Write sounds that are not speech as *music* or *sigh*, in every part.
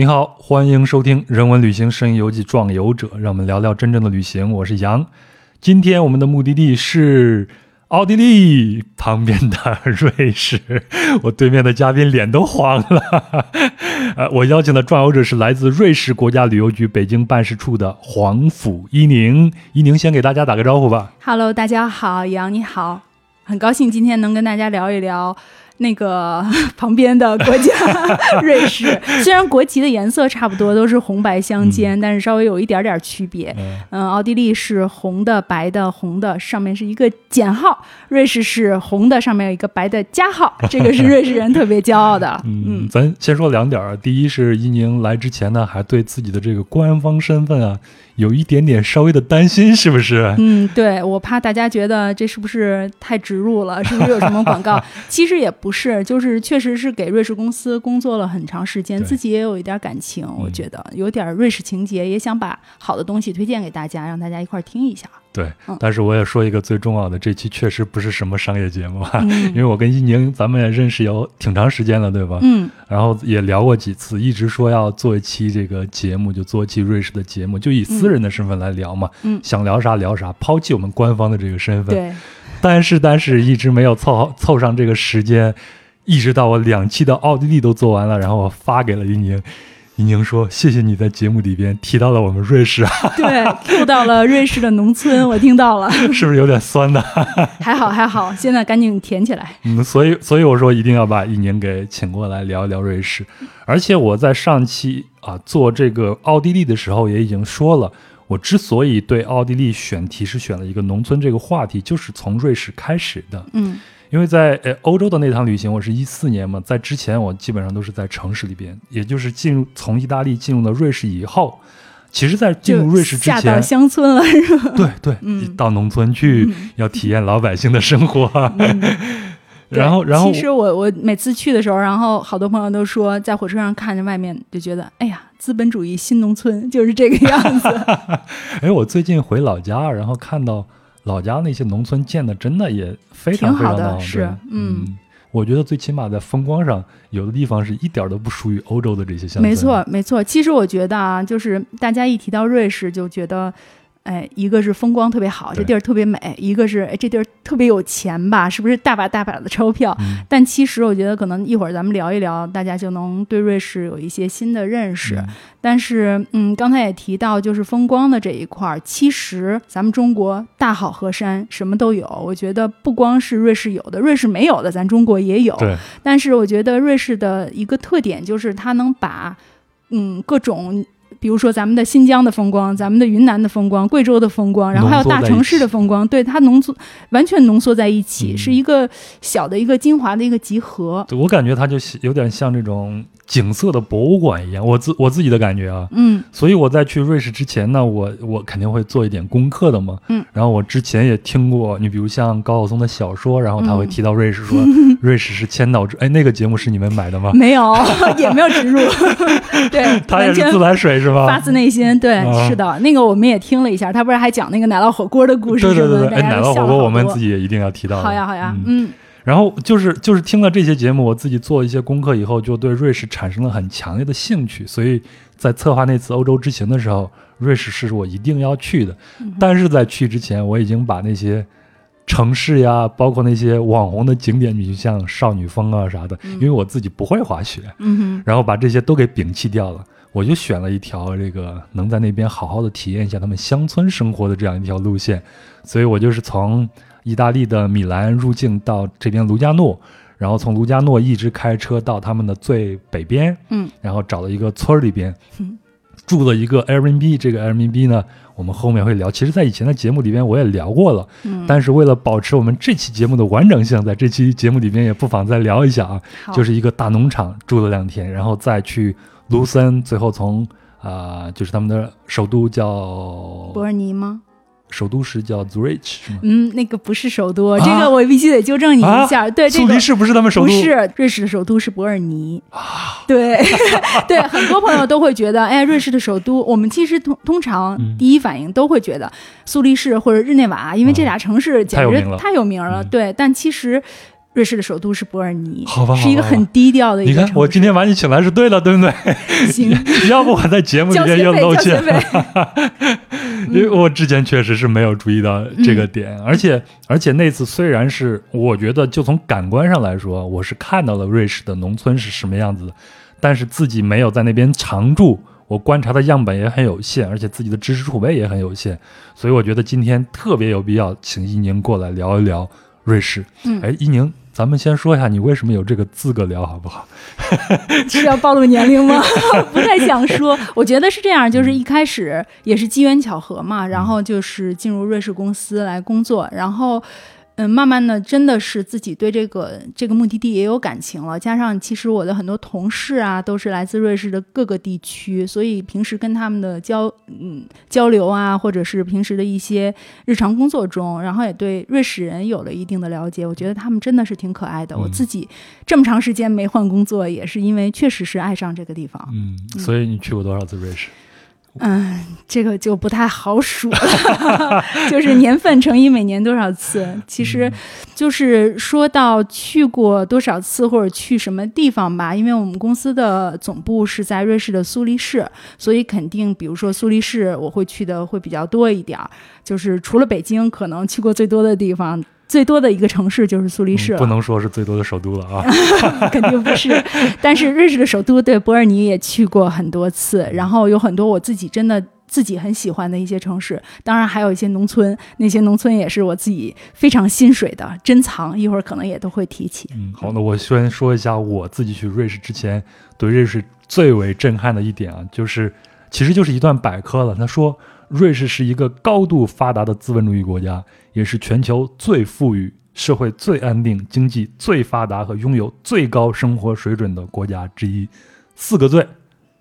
您好，欢迎收听《人文旅行声音游记·壮游者》，让我们聊聊真正的旅行。我是杨，今天我们的目的地是奥地利旁边的瑞士。我对面的嘉宾脸都黄了。*laughs* 呃，我邀请的壮游者是来自瑞士国家旅游局北京办事处的黄甫一宁。一宁先给大家打个招呼吧。Hello，大家好，杨你好，很高兴今天能跟大家聊一聊那个 *laughs* 旁边的国家 *laughs* 瑞士。虽然国旗的颜色差不多，都是红白相间，但是稍微有一点点区别。嗯嗯，奥地利是红的、白的，红的上面是一个减号；瑞士是红的，上面有一个白的加号。*laughs* 这个是瑞士人特别骄傲的。嗯，咱先说两点啊。第一是伊宁来之前呢，还对自己的这个官方身份啊，有一点点稍微的担心，是不是？嗯，对，我怕大家觉得这是不是太植入了，*laughs* 是不是有什么广告？其实也不是，就是确实是给瑞士公司工作了很长时间，自己也有一点感情，我觉得有点瑞士情节，也想把好的东西推荐给大家，让大家一块儿听一下。对嗯，但是我也说一个最重要的，这期确实不是什么商业节目啊，*laughs* 因嗯为我跟伊宁咱们也认识有挺长时间了，对吧？嗯然后也聊过几次，一直说要做一期这个节目，就做一期瑞士的节目，就以私人的身份来聊嘛，嗯想聊啥聊啥，抛弃我们官方的这个身份。对，但是但是一直没有凑好凑上这个时间，一直到我两期的奥地利都做完了，然后我发给了伊宁。伊宁说：“谢谢你在节目里边提到了我们瑞士啊，对，Q 到了瑞士的农村，我听到了，*laughs* 是不是有点酸的？*laughs* 还好还好，现在赶紧填起来。嗯，所以所以我说一定要把伊宁给请过来聊一聊瑞士。而且我在上期啊做这个奥地利的时候也已经说了，我之所以对奥地利选题是选了一个农村这个话题，就是从瑞士开始的。嗯因为在呃欧洲的那趟旅行，我是一四年嘛，在之前我基本上都是在城市里边，也就是进入从意大利进入了瑞士以后，其实，在进入瑞士之前下到，乡村了是吧？*laughs* 对对，嗯到农村去、嗯要体验老百姓的生活，*laughs* 然后然后其实我我每次去的时候，然后好多朋友都说，在火车上看着外面就觉得，哎呀，资本主义新农村就是这个样子。*laughs* 哎，我最近回老家，然后看到老家那些农村建的真的也非常挺好的是嗯我觉得最起码在风光上，有的地方是一点儿都不输于欧洲的这些乡村。没错，没错。其实我觉得啊，就是大家一提到瑞士，就觉得，哎，一个是风光特别好，这地儿特别美；一个是哎，这地儿特别有钱吧，是不是大把大把的钞票？嗯 *laughs* 但其实我觉得，可能一会儿咱们聊一聊，大家就能对瑞士有一些新的认识。嗯但是，嗯，刚才也提到，就是风光的这一块儿，其实咱们中国大好河山，什么都有。我觉得不光是瑞士有的，瑞士没有的，咱中国也有。对，但是我觉得瑞士的一个特点就是它能把，嗯，各种。比如说咱们的新疆的风光，咱们的云南的风光，贵州的风光，然后还有大城市的风光，对它浓缩完全浓缩在一起，嗯是一个小的一个精华的一个集合。对我感觉它就有点像这种景色的博物馆一样，我自我自己的感觉啊。嗯所以我在去瑞士之前呢，我我肯定会做一点功课的嘛。嗯。然后我之前也听过，你比如像高晓松的小说，然后他会嗯提到瑞士，说 *laughs* 瑞士是千岛之，哎，那个节目是你们买的吗？没有，*laughs* 也没有植入，*laughs* 对，他也是自来水是吧？发自内心。对，啊是的，那个我们也听了一下，他不是还讲那个奶酪火锅的故事对对对对，哎，奶酪火锅我们自己也一定要提到。好呀好呀，嗯嗯然后就是就是听了这些节目，我自己做一些功课以后，就对瑞士产生了很强烈的兴趣。所以在策划那次欧洲之行的时候，瑞士是我一定要去的。嗯但是在去之前，我已经把那些城市呀，包括那些网红的景点，比如像少女峰啊啥的，因为我自己不会滑雪，然后把这些都给摒弃掉了。我就选了一条这个能在那边好好的体验一下他们乡村生活的这样一条路线，所以我就是从意大利的米兰入境到这边卢加诺，然后从卢加诺一直开车到他们的最北边，嗯，然后找了一个村儿里边嗯，住了一个 Airbnb，这个 Airbnb 呢，我们后面会聊。其实，在以前的节目里边我也聊过了，嗯，但是为了保持我们这期节目的完整性，在这期节目里边也不妨再聊一下啊。就是一个大农场住了两天，然后再去卢森，最后从啊、就是他们的首都叫伯尔尼吗？首都是叫 Zurich 是吗？嗯，那个不是首都，啊这个我必须得纠正你一下。对，这个苏黎世不是他们首都？不是，瑞士的首都是伯尔尼。对 *laughs* 对，很多朋友都会觉得，哎，瑞士的首都，我们其实通通常嗯第一反应都会觉得苏黎世或者日内瓦，因为这俩城市简直太有名了对，但其实瑞士的首都是伯尔尼，好吧是一个很低调的一你看个城，市。我今天把你请来是对的，对不对？行，*laughs* 要不我在节目里面又露馅交学。费。*laughs* 因为我之前确实是没有注意到这个点，嗯而且而且那次虽然是我觉得就从感官上来说，我是看到了瑞士的农村是什么样子的，但是自己没有在那边常住，我观察的样本也很有限，而且自己的知识储备也很有限，所以我觉得今天特别有必要请一宁过来聊一聊瑞士。嗯哎，一宁，咱们先说一下你为什么有这个资格聊好不好？*laughs* 是要暴露年龄吗？*laughs* 不太想说。我觉得是这样，就是一开始也是机缘巧合嘛，然后就是进入瑞士公司来工作，然后。嗯，慢慢的，真的是自己对这个这个目的地也有感情了。加上其实我的很多同事啊，都是来自瑞士的各个地区，所以平时跟他们的交嗯交流啊，或者是平时的一些日常工作中，然后也对瑞士人有了一定的了解。我觉得他们真的是挺可爱的。我嗯自己这么长时间没换工作，也是因为确实是爱上这个地方。嗯，所以你去过多少次瑞士？嗯，这个就不太好数了，*laughs* 就是年份乘以每年多少次。其实，就是说到去过多少次或者去什么地方吧，因为我们公司的总部是在瑞士的苏黎世，所以肯定，比如说苏黎世，我会去的会比较多一点儿。就是除了北京，可能去过最多的地方。最多的一个城市就是苏黎世了，嗯不能说是最多的首都了啊。*laughs* 肯定不是。但是瑞士的首都对伯尔尼也去过很多次，然后有很多我自己真的自己很喜欢的一些城市，当然还有一些农村，那些农村也是我自己非常心水的珍藏，一会儿可能也都会提起。嗯，好，那我先说一下我自己去瑞士之前对瑞士最为震撼的一点啊，就是其实就是一段百科了。他说，瑞士是一个高度发达的资本主义国家，也是全球最富裕、社会最安定、经济最发达和拥有最高生活水准的国家之一。四个最，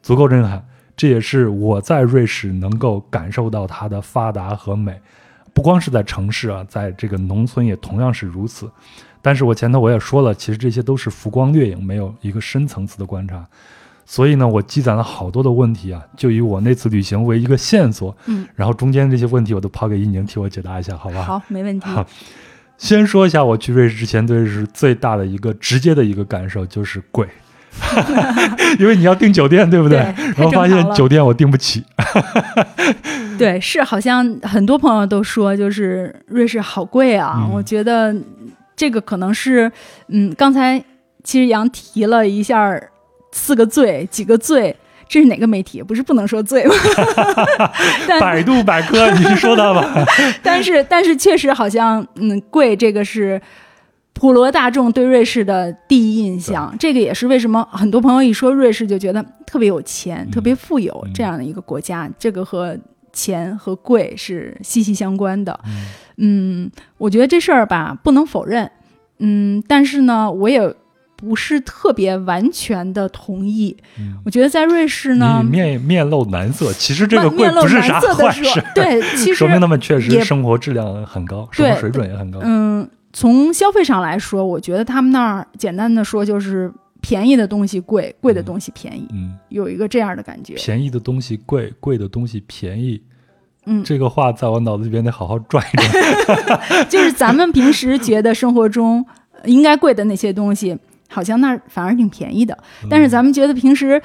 足够震撼。这也是我在瑞士能够感受到它的发达和美，不光是在城市啊，在这个农村也同样是如此。但是我前头我也说了，其实这些都是浮光掠影，没有一个深层次的观察。所以呢，我积攒了好多的问题啊，就以我那次旅行为一个线索，嗯，然后中间这些问题我都抛给一宁替我解答一下，好吧？好，没问题。好先说一下我去瑞士之前对瑞士最大的一个直接的一个感受就是贵，*laughs* 因为你要订酒店，对不对？对，然后发现酒店我订不起，*laughs* 对是好像很多朋友都说，就是瑞士好贵啊。嗯我觉得这个可能是，嗯，刚才其实杨提了一下四个最，几个最。这是哪个媒体？不是不能说最吗？*laughs* 但百度百科你是说到吧？*laughs* 但是但是确实好像，嗯，贵这个是普罗大众对瑞士的第一印象。这个也是为什么很多朋友一说瑞士就觉得特别有钱、嗯特别富有嗯这样的一个国家。这个和钱和贵是息息相关的。嗯嗯，我觉得这事儿吧不能否认。嗯，但是呢，我也不是特别完全的同意。嗯我觉得在瑞士呢你，面面露难色，其实这个贵面露不是啥难色的坏事，，说对，其实 *laughs* 说明他们确实生活质量很高，生活水准也很高。嗯，从消费上来说，我觉得他们那儿简单的说就是便宜的东西贵，贵的东西便宜，嗯，有一个这样的感觉。便宜的东西贵，贵的东西便宜。嗯，这个话在我脑子里边得好好转一转。*laughs* 就是咱们平时觉得生活中呃应该贵的那些东西。好像那儿反而挺便宜的，但是咱们觉得平时，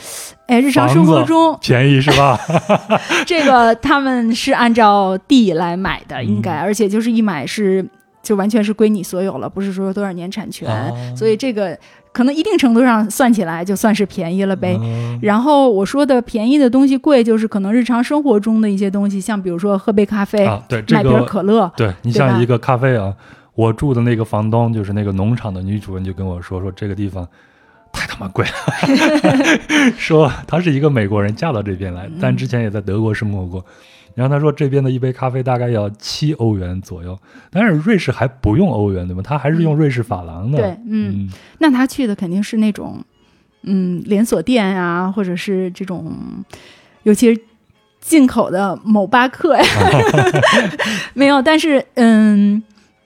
哎，日常生活中便宜是吧？*laughs* *laughs* 这个他们是按照地来买的，应该，嗯。而且就是一买是就完全是归你所有了，不是说多少年产权，哦。所以这个可能一定程度上算起来就算是便宜了呗。嗯。然后我说的便宜的东西贵，就是可能日常生活中的一些东西，像比如说喝杯咖啡、啊，对这买瓶，可乐，对你像一个咖啡啊，我住的那个房东就是那个农场的女主人就跟我说说这个地方。太他妈贵了，*laughs* 说她是一个美国人嫁到这边来，但之前也在德国生活过。然后她说这边的一杯咖啡大概要七欧元左右，但是瑞士还不用欧元对吗？他还是用瑞士法郎的。对，嗯，那他去的肯定是那种，嗯，连锁店啊，或者是这种，尤其是进口的某巴克呀，*laughs* 没有，但是嗯。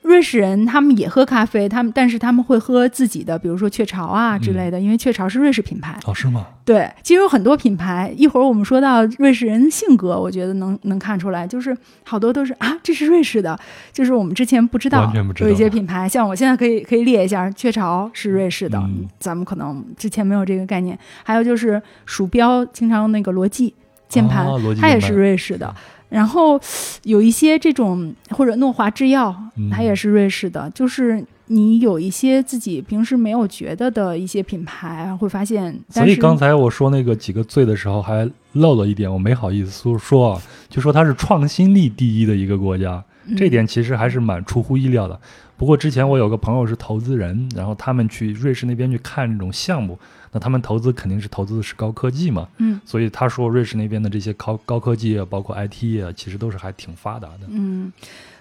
瑞士人他们也喝咖啡，他们但是他们会喝自己的，比如说雀巢啊之类的，因为雀巢是瑞士品牌。哦，是吗？对，其实有很多品牌。一会儿我们说到瑞士人性格，我觉得能能看出来，就是好多都是啊，这是瑞士的，就是我们之前不知道，有一些品牌，像我现在可以可以列一下，雀巢是瑞士的，嗯咱们可能之前没有这个概念。还有就是鼠标，经常用那个罗技键盘，它也是瑞士的。然后有一些这种或者诺华制药嗯，它也是瑞士的，就是你有一些自己平时没有觉得的一些品牌，会发现。所以刚才我说那个几个罪的时候，还漏了一点，我没好意思说就说它是创新力第一的一个国家，嗯这点其实还是蛮出乎意料的。不过之前我有个朋友是投资人，然后他们去瑞士那边去看这种项目，那他们投资肯定是投资的是高科技嘛，嗯所以他说瑞士那边的这些高高科技啊，包括 IT 业啊，其实都是还挺发达的。嗯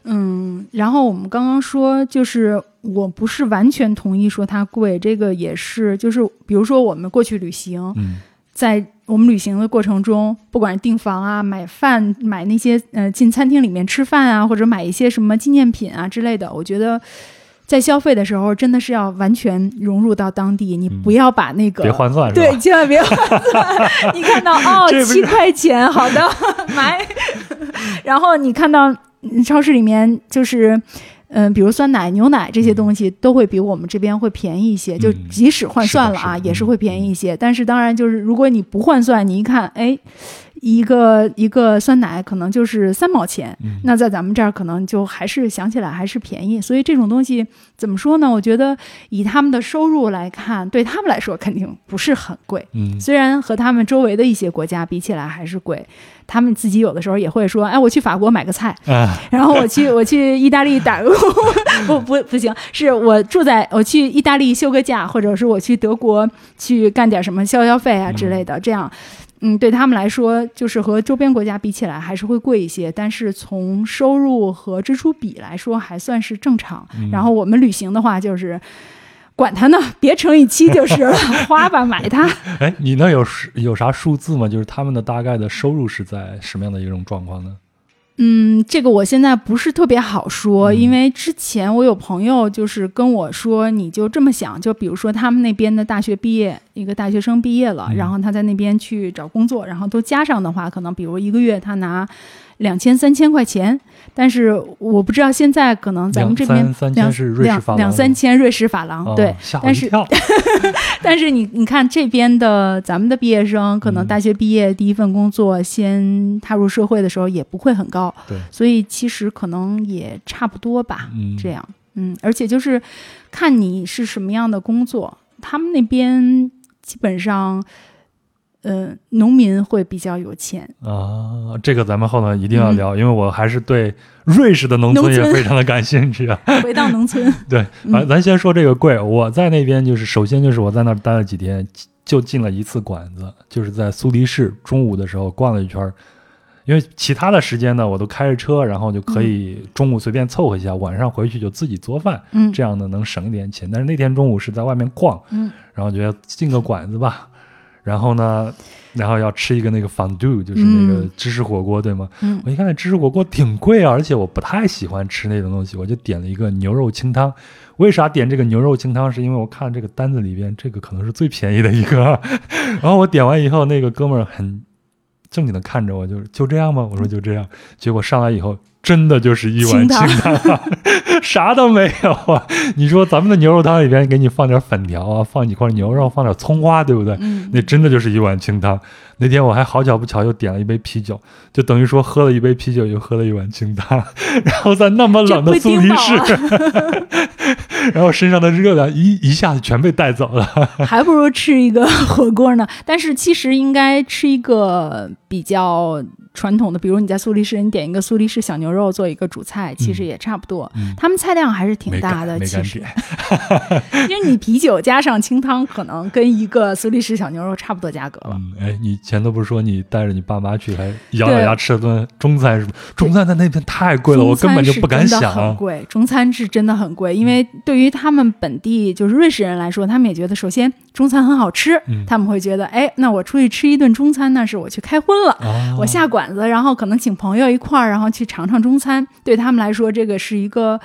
嗯，然后我们刚刚说，就是我不是完全同意说它贵，这个也是，就是比如说我们过去旅行，嗯在我们旅行的过程中，不管是订房啊、买饭、买那些呃进餐厅里面吃饭啊，或者买一些什么纪念品啊之类的，我觉得在消费的时候真的是要完全融入到当地，你嗯不要把那个、别换算是对，千万别换算。*laughs* 你看到哦七块钱，好的 *laughs* 买，然后你看到嗯超市里面就是。嗯，比如酸奶、牛奶这些东西都会比我们这边会便宜一些，就嗯即使换算了啊，是是也是会便宜一些。但是当然就是，如果你不换算，你一看，哎，一个一个酸奶可能就是三毛钱，嗯那在咱们这儿可能就还是想起来还是便宜。所以这种东西怎么说呢？我觉得以他们的收入来看，对他们来说肯定不是很贵。嗯虽然和他们周围的一些国家比起来还是贵，他们自己有的时候也会说：“哎，我去法国买个菜，啊，*laughs* 然后我去我去意大利打个工，*laughs* 不不不行，是我住在我去意大利休个假，或者是我去德国去干点什么消消费啊之类的，这样。”嗯，对他们来说，就是和周边国家比起来还是会贵一些，但是从收入和支出比来说还算是正常。嗯然后我们旅行的话，就是管它呢，*laughs* 别乘以七就是了，花吧，买它。*laughs* 哎，你那有数有啥数字吗？就是他们的大概的收入是在什么样的一种状况呢？嗯，这个我现在不是特别好说，嗯。因为之前我有朋友就是跟我说，你就这么想，就比如说他们那边的大学毕业，一个大学生毕业了，嗯。然后他在那边去找工作，然后都加上的话，可能比如一个月他拿两千三千块钱，但是我不知道现在可能咱们这边两两千是瑞士两法郎两三千瑞士法郎，哦对，但是。但是你你看这边的咱们的毕业生，可能嗯。大学毕业第一份工作，先踏入社会的时候也不会很高，对，所以其实可能也差不多吧，嗯，这样，嗯，而且就是看你是什么样的工作，他们那边基本上，呃，农民会比较有钱，啊，这个咱们后头一定要聊，因为我还是对瑞士的农村也非常的感兴趣啊。*laughs* 回到农村，对，嗯啊，咱先说这个贵。我在那边就是，首先就是我在那儿待了几天，就进了一次馆子，就是在苏黎世，中午的时候逛了一圈儿。因为其他的时间呢，我都开着车，然后就可以中午随便凑合一下，晚上回去就自己做饭，嗯这样呢能省一点钱。但是那天中午是在外面逛，嗯然后觉得进个馆子吧，然后呢，然后要吃一个那个 fondue，就是那个嗯芝士火锅，对吗？嗯我一看那芝士火锅挺贵啊，而且我不太喜欢吃那种东西，我就点了一个牛肉清汤。为啥点这个牛肉清汤？是因为我看这个单子里边这个可能是最便宜的一个。*laughs* 然后我点完以后，那个哥们儿很正经的看着我，就是就这样吗？我说就这样。结果上来以后，真的就是一碗清汤 *laughs* 啥都没有啊。你说咱们的牛肉汤里边给你放点粉条啊，放几块牛肉，放点葱花，对不对？嗯，那真的就是一碗清汤。那天我还好巧不巧又点了一杯啤酒，就等于说喝了一杯啤酒，又喝了一碗清汤，*laughs* 然后在那么冷的苏黎世，*laughs* 然后身上的热量一一下子全被带走了。还不如吃一个火锅呢。但是其实应该吃一个比较传统的，比如你在苏黎世，你点一个苏黎世小牛肉做一个主菜，其实也差不多。嗯。他们菜量还是挺大的，其实。点，，*laughs* 因为你啤酒加上清汤，可能跟一个苏黎世小牛肉差不多价格了。嗯，哎，你前头不是说你带着你爸妈去，还咬咬对。牙吃了顿中餐是吗？中餐在那边太贵了，我根本就不敢想很啊。贵，中餐是真的很贵，因为对于他们本地就是瑞士人来说，他们也觉得首先中餐很好吃，嗯。他们会觉得，哎，那我出去吃一顿中餐，那是我去开荤了。啊，我下馆子，然后可能请朋友一块儿，然后去尝尝中餐，对他们来说，这个是一个，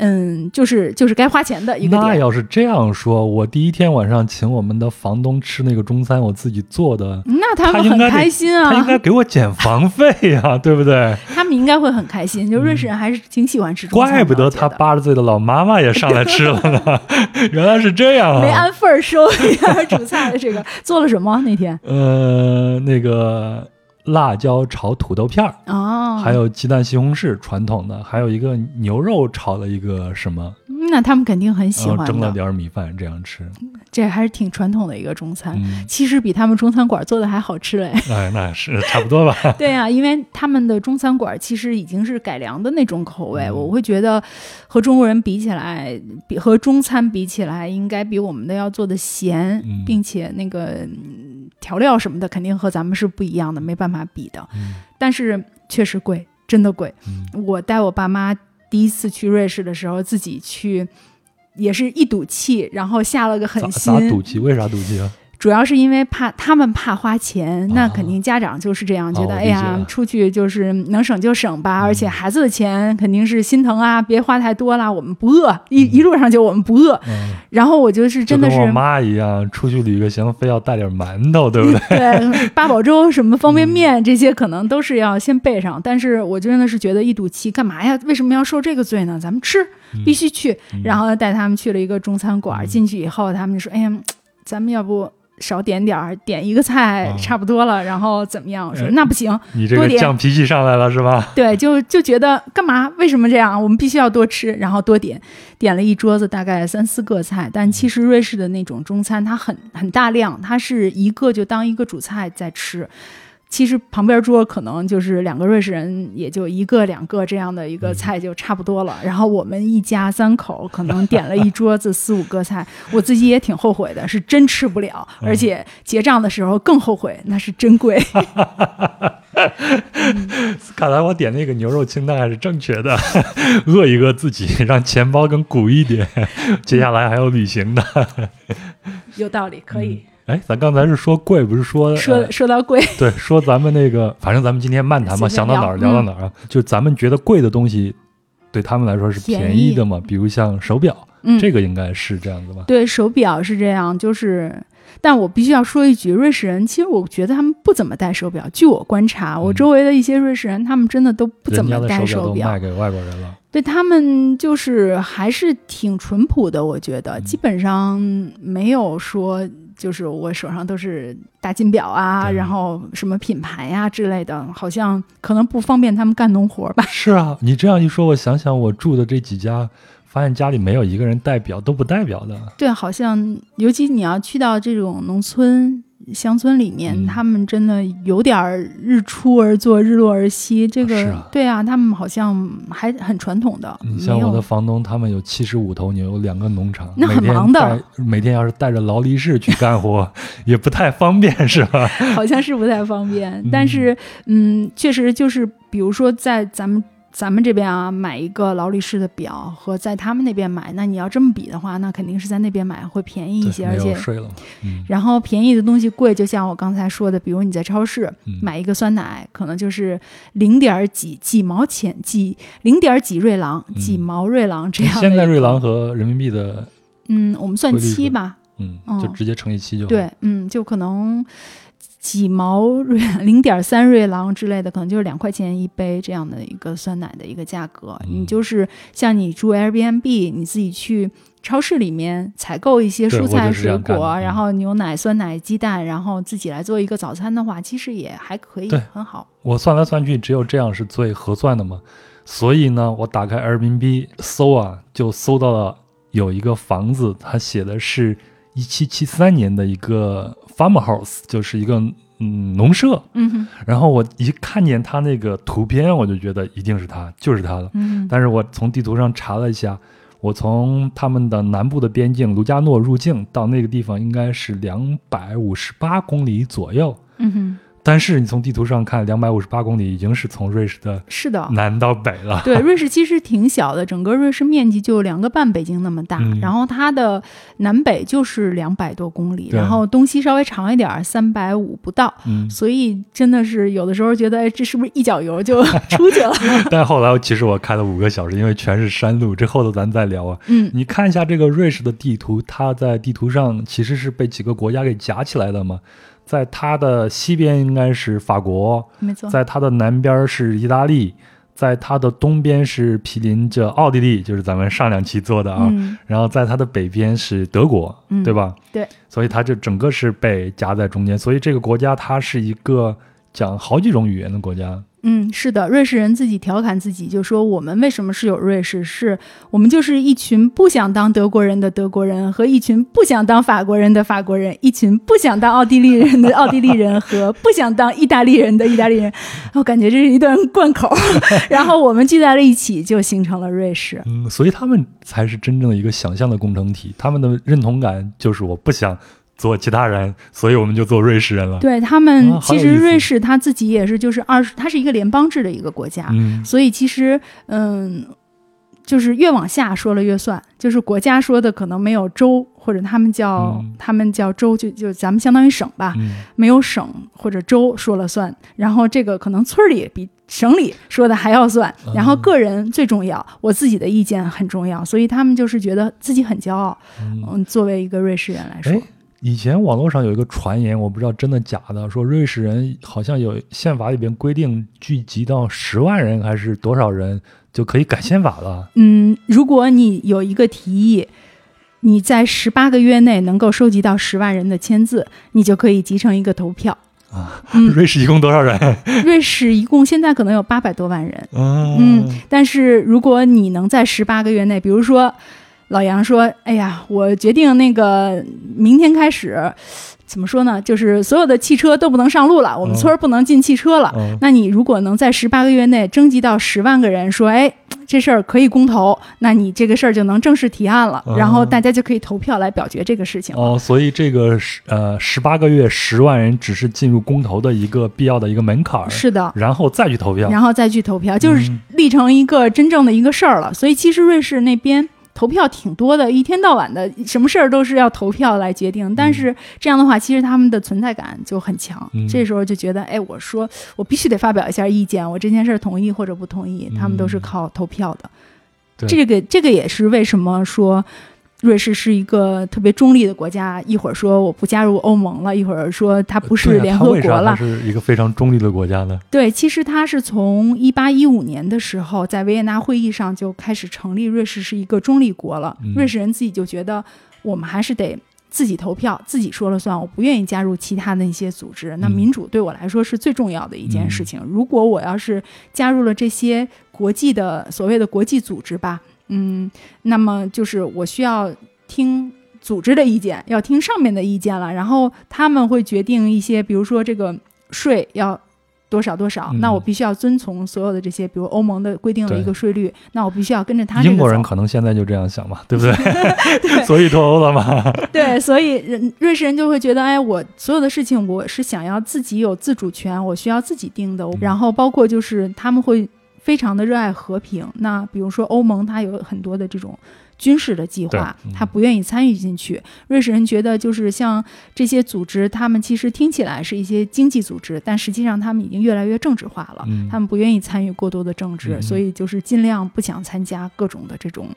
嗯，就是就是该花钱的一个点。那要是这样说，我第一天晚上请我们的房东吃那个中餐，我自己做的，那他们很开心啊他应啊，该给我减房费呀、*laughs* 对不对？他们应该会很开心。就瑞士人还是挺喜欢吃中餐的，怪不得他八十岁的老妈妈也上来吃了呢，*laughs* 原来是这样啊！没按份儿收一下主菜的这个做了什么那天呃，那个辣椒炒土豆片儿，哦，还有鸡蛋西红柿，传统的，还有一个牛肉炒了一个什么，那他们肯定很喜欢蒸了，点儿米饭这样吃。这还是挺传统的一个中餐。嗯，其实比他们中餐馆做的还好吃嘞。*laughs* 哎，那是差不多吧。*laughs* 对啊，因为他们的中餐馆其实已经是改良的那种口味，嗯我会觉得和中国人比起来，比和中餐比起来，应该比我们的要做的咸，嗯并且那个嗯调料什么的肯定和咱们是不一样的，没办法比的。嗯但是确实贵，真的贵。嗯我带我爸妈第一次去瑞士的时候，自己去。也是一赌气，然后下了个狠咋心，咋赌气？为啥赌气啊？主要是因为怕他们怕花钱，那啊肯定家长就是这样觉得，哎呀，出去就是能省就省吧，嗯而且孩子的钱肯定是心疼啊，别花太多啦，我们不饿，一一路上就我们不饿。嗯，然后我就是真的是跟我是妈一样，出去旅个行，非要带点馒头，对不对？*laughs* 对八宝粥、什么方便嗯面这些，可能都是要先备上。但是我真的是觉得一赌气，干嘛呀？为什么要受这个罪呢？咱们吃，必须去。嗯然后带他们去了一个中餐馆，嗯进去以后，他们就说：“哎呀，咱们要不少点点儿，点一个菜啊差不多了。然后怎么样？”我说哎：“那不行，你这个犟脾气上来了是吧？*laughs* 对，就就觉得干嘛？为什么这样？我们必须要多吃，然后多点，点了一桌子大概三四个菜。但其实瑞士的那种中餐，它很很大量，它是一个就当一个主菜在吃。其实旁边桌可能就是两个瑞士人，也就一个两个这样的一个菜就差不多了。然后我们一家三口可能点了一桌子四五个菜，我自己也挺后悔的，是真吃不了，而且结账的时候更后悔，那是真贵。*laughs* 看来我点那个牛肉清淡还是正确的，*laughs* 饿一饿自己，让钱包更鼓一点。*laughs* 接下来还有旅行的，有道理，可以、哎，咱刚才是说贵，不是说说呃说到贵。对，说咱们那个，反正咱们今天漫谈嘛，想到哪儿聊聊到哪儿啊。就咱们觉得贵的东西，对他们来说是便宜的嘛，比如像手表，嗯，这个应该是这样子吧？对手表是这样，就是，但我必须要说一句，瑞士人其实我觉得他们不怎么戴手表。据我观察，我嗯周围的一些瑞士人，他们真的都不怎么戴手表。卖给外国人了，对他们就是还是挺淳朴的，我觉得嗯基本上没有说就是我手上都是大金表啊，然后什么品牌呀、之类的，好像可能不方便他们干农活吧。*laughs* 是啊，你这样一说，我想想我住的这几家，发现家里没有一个人戴表，都不戴表的。对，好像尤其你要去到这种农村、乡村里面，嗯他们真的有点儿日出而作，日落而息。这个、啊对啊，他们好像还很传统的，你像我的。房东，他们有七十五头牛，有两个农场，那很忙的带每天要是带着劳力士去干活，*laughs* 也不太方便，是吧？好像是不太方便，嗯但是嗯，确实就是，比如说在咱们咱们这边啊，买一个劳力士的表和在他们那边买，那你要这么比的话，那肯定是在那边买会便宜一些，而且税了。嗯，然后便宜的东西贵，就像我刚才说的，比如你在超市嗯买一个酸奶，可能就是零点几几毛钱，几零点几瑞郎，嗯几毛瑞郎这样的。现在瑞郎，和人民币的，嗯，我们算七吧，嗯，嗯就直接乘以七就好。对，嗯，就可能几毛瑞 *laughs* 零点三瑞郎之类的，可能就是两块钱一杯这样的一个酸奶的一个价格。嗯你就是像你住 Airbnb，你自己去超市里面采购一些蔬菜水果，然后牛奶、酸奶、鸡蛋，然后自己来做一个早餐的话，其实也还可以，很好。我算来算去，只有这样是最合算的嘛。所以呢，我打开 Airbnb 搜啊，就搜到了有一个房子，它写的是一七七三年的一个 farmhouse，就是一个嗯农舍。嗯哼，然后我一看见他那个图片，我就觉得一定是他，就是他了。嗯，但是我从地图上查了一下，我从他们的南部的边境卢加诺入境到那个地方应该是两百五十八公里左右。嗯哼，但是你从地图上看，两百五十八公里已经是从瑞士的是的，南到北了。对，瑞士其实挺小的，整个瑞士面积就两个半北京那么大，嗯然后它的南北就是两百多公里，然后东西稍微长一点儿，三百五不到。嗯，所以真的是有的时候觉得，哎，这是不是一脚油就 *laughs* 出去了？*laughs* 但后来其实我开了五个小时，因为全是山路，这后头咱再聊啊。嗯，你看一下这个瑞士的地图，它在地图上其实是被几个国家给夹起来的嘛。在它的西边应该是法国，没错。在它的南边是意大利，在它的东边是毗邻着奥地利，就是咱们上两期做的啊。嗯然后在它的北边是德国，嗯对吧？对，所以它就整个是被夹在中间，所以这个国家它是一个讲好几种语言的国家。嗯，是的，瑞士人自己调侃自己，就说我们为什么是有瑞士，是我们就是一群不想当德国人的德国人和一群不想当法国人的法国人，一群不想当奥地利人的奥地利人和不想当意大利人的意大利人。我感觉这是一段贯口，*laughs* 然后我们聚在了一起，就形成了瑞士。嗯，所以他们才是真正的一个想象的工程体，他们的认同感就是我不想做其他人，所以我们就做瑞士人了。对他们，其实瑞士他自己也是就是二十，它是一个联邦制的一个国家，嗯所以其实，嗯，就是越往下说了越算，就是国家说的可能没有州或者他们叫、嗯他们叫州，就就咱们相当于省吧，嗯没有省或者州说了算。然后这个可能村儿里比省里说的还要算，嗯然后个人最重要，我自己的意见很重要，所以他们就是觉得自己很骄傲。嗯，嗯，作为一个瑞士人来说哎，，以前网络上有一个传言，我不知道真的假的，说瑞士人好像有宪法里边规定，聚集到十万人还是多少人就可以改宪法了。嗯，如果你有一个提议，你在十八个月内能够收集到十万人的签字，你就可以集成一个投票。啊，嗯瑞士一共多少人？*laughs* 瑞士一共现在可能有八百多万人，嗯嗯，但是如果你能在十八个月内，比如说老杨说：“哎呀，我决定那个明天开始，怎么说呢？就是所有的汽车都不能上路了，我们嗯村儿不能进汽车了。嗯那你如果能在十八个月内征集到十万个人说，哎，这事儿可以公投，那你这个事儿就能正式提案了，哦然后大家就可以投票来表决这个事情了。哦，所以这个十呃十八个月十万人只是进入公投的一个必要的一个门槛儿，是的，然后再去投票。然后再去投票，就是嗯立成一个真正的一个事儿了。所以其实瑞士那边投票挺多的，一天到晚的什么事儿都是要投票来决定。但是这样的话，其实他们的存在感就很强。嗯这时候就觉得，哎，我说我必须得发表一下意见，我这件事儿同意或者不同意，他们都是嗯靠投票的。对这个这个也是为什么说。瑞士是一个特别中立的国家，一会儿说我不加入欧盟了，一会儿说它不是联合国了它，是一个非常中立的国家呢？对，其实它是从一八一五年的时候，在维也纳会议上就开始成立瑞士是一个中立国了。嗯瑞士人自己就觉得，我们还是得自己投票，自己说了算，我不愿意加入其他的一些组织。那嗯民主对我来说是最重要的一件事情。如果我要是加入了这些国际的所谓的国际组织吧，嗯，那么就是我需要听组织的意见，要听上面的意见了，然后他们会决定一些，比如说这个税要多少多少，嗯那我必须要遵从所有的这些，比如欧盟的规定的一个税率，那我必须要跟着他这个英国人可能现在就这样想嘛，对不对？*laughs* *laughs* 所以脱欧了嘛。*laughs* 对，所以人瑞士人就会觉得，哎，我所有的事情我是想要自己有自主权，我需要自己定的。然后包括就是他们会非常的热爱和平。那比如说欧盟，它有很多的这种军事的计划他不愿意参与进去。瑞士人觉得，就是像这些组织，他们其实听起来是一些经济组织，但实际上他们已经越来越政治化了。嗯他们不愿意参与过多的政治，嗯所以就是尽量不想参加各种的这种。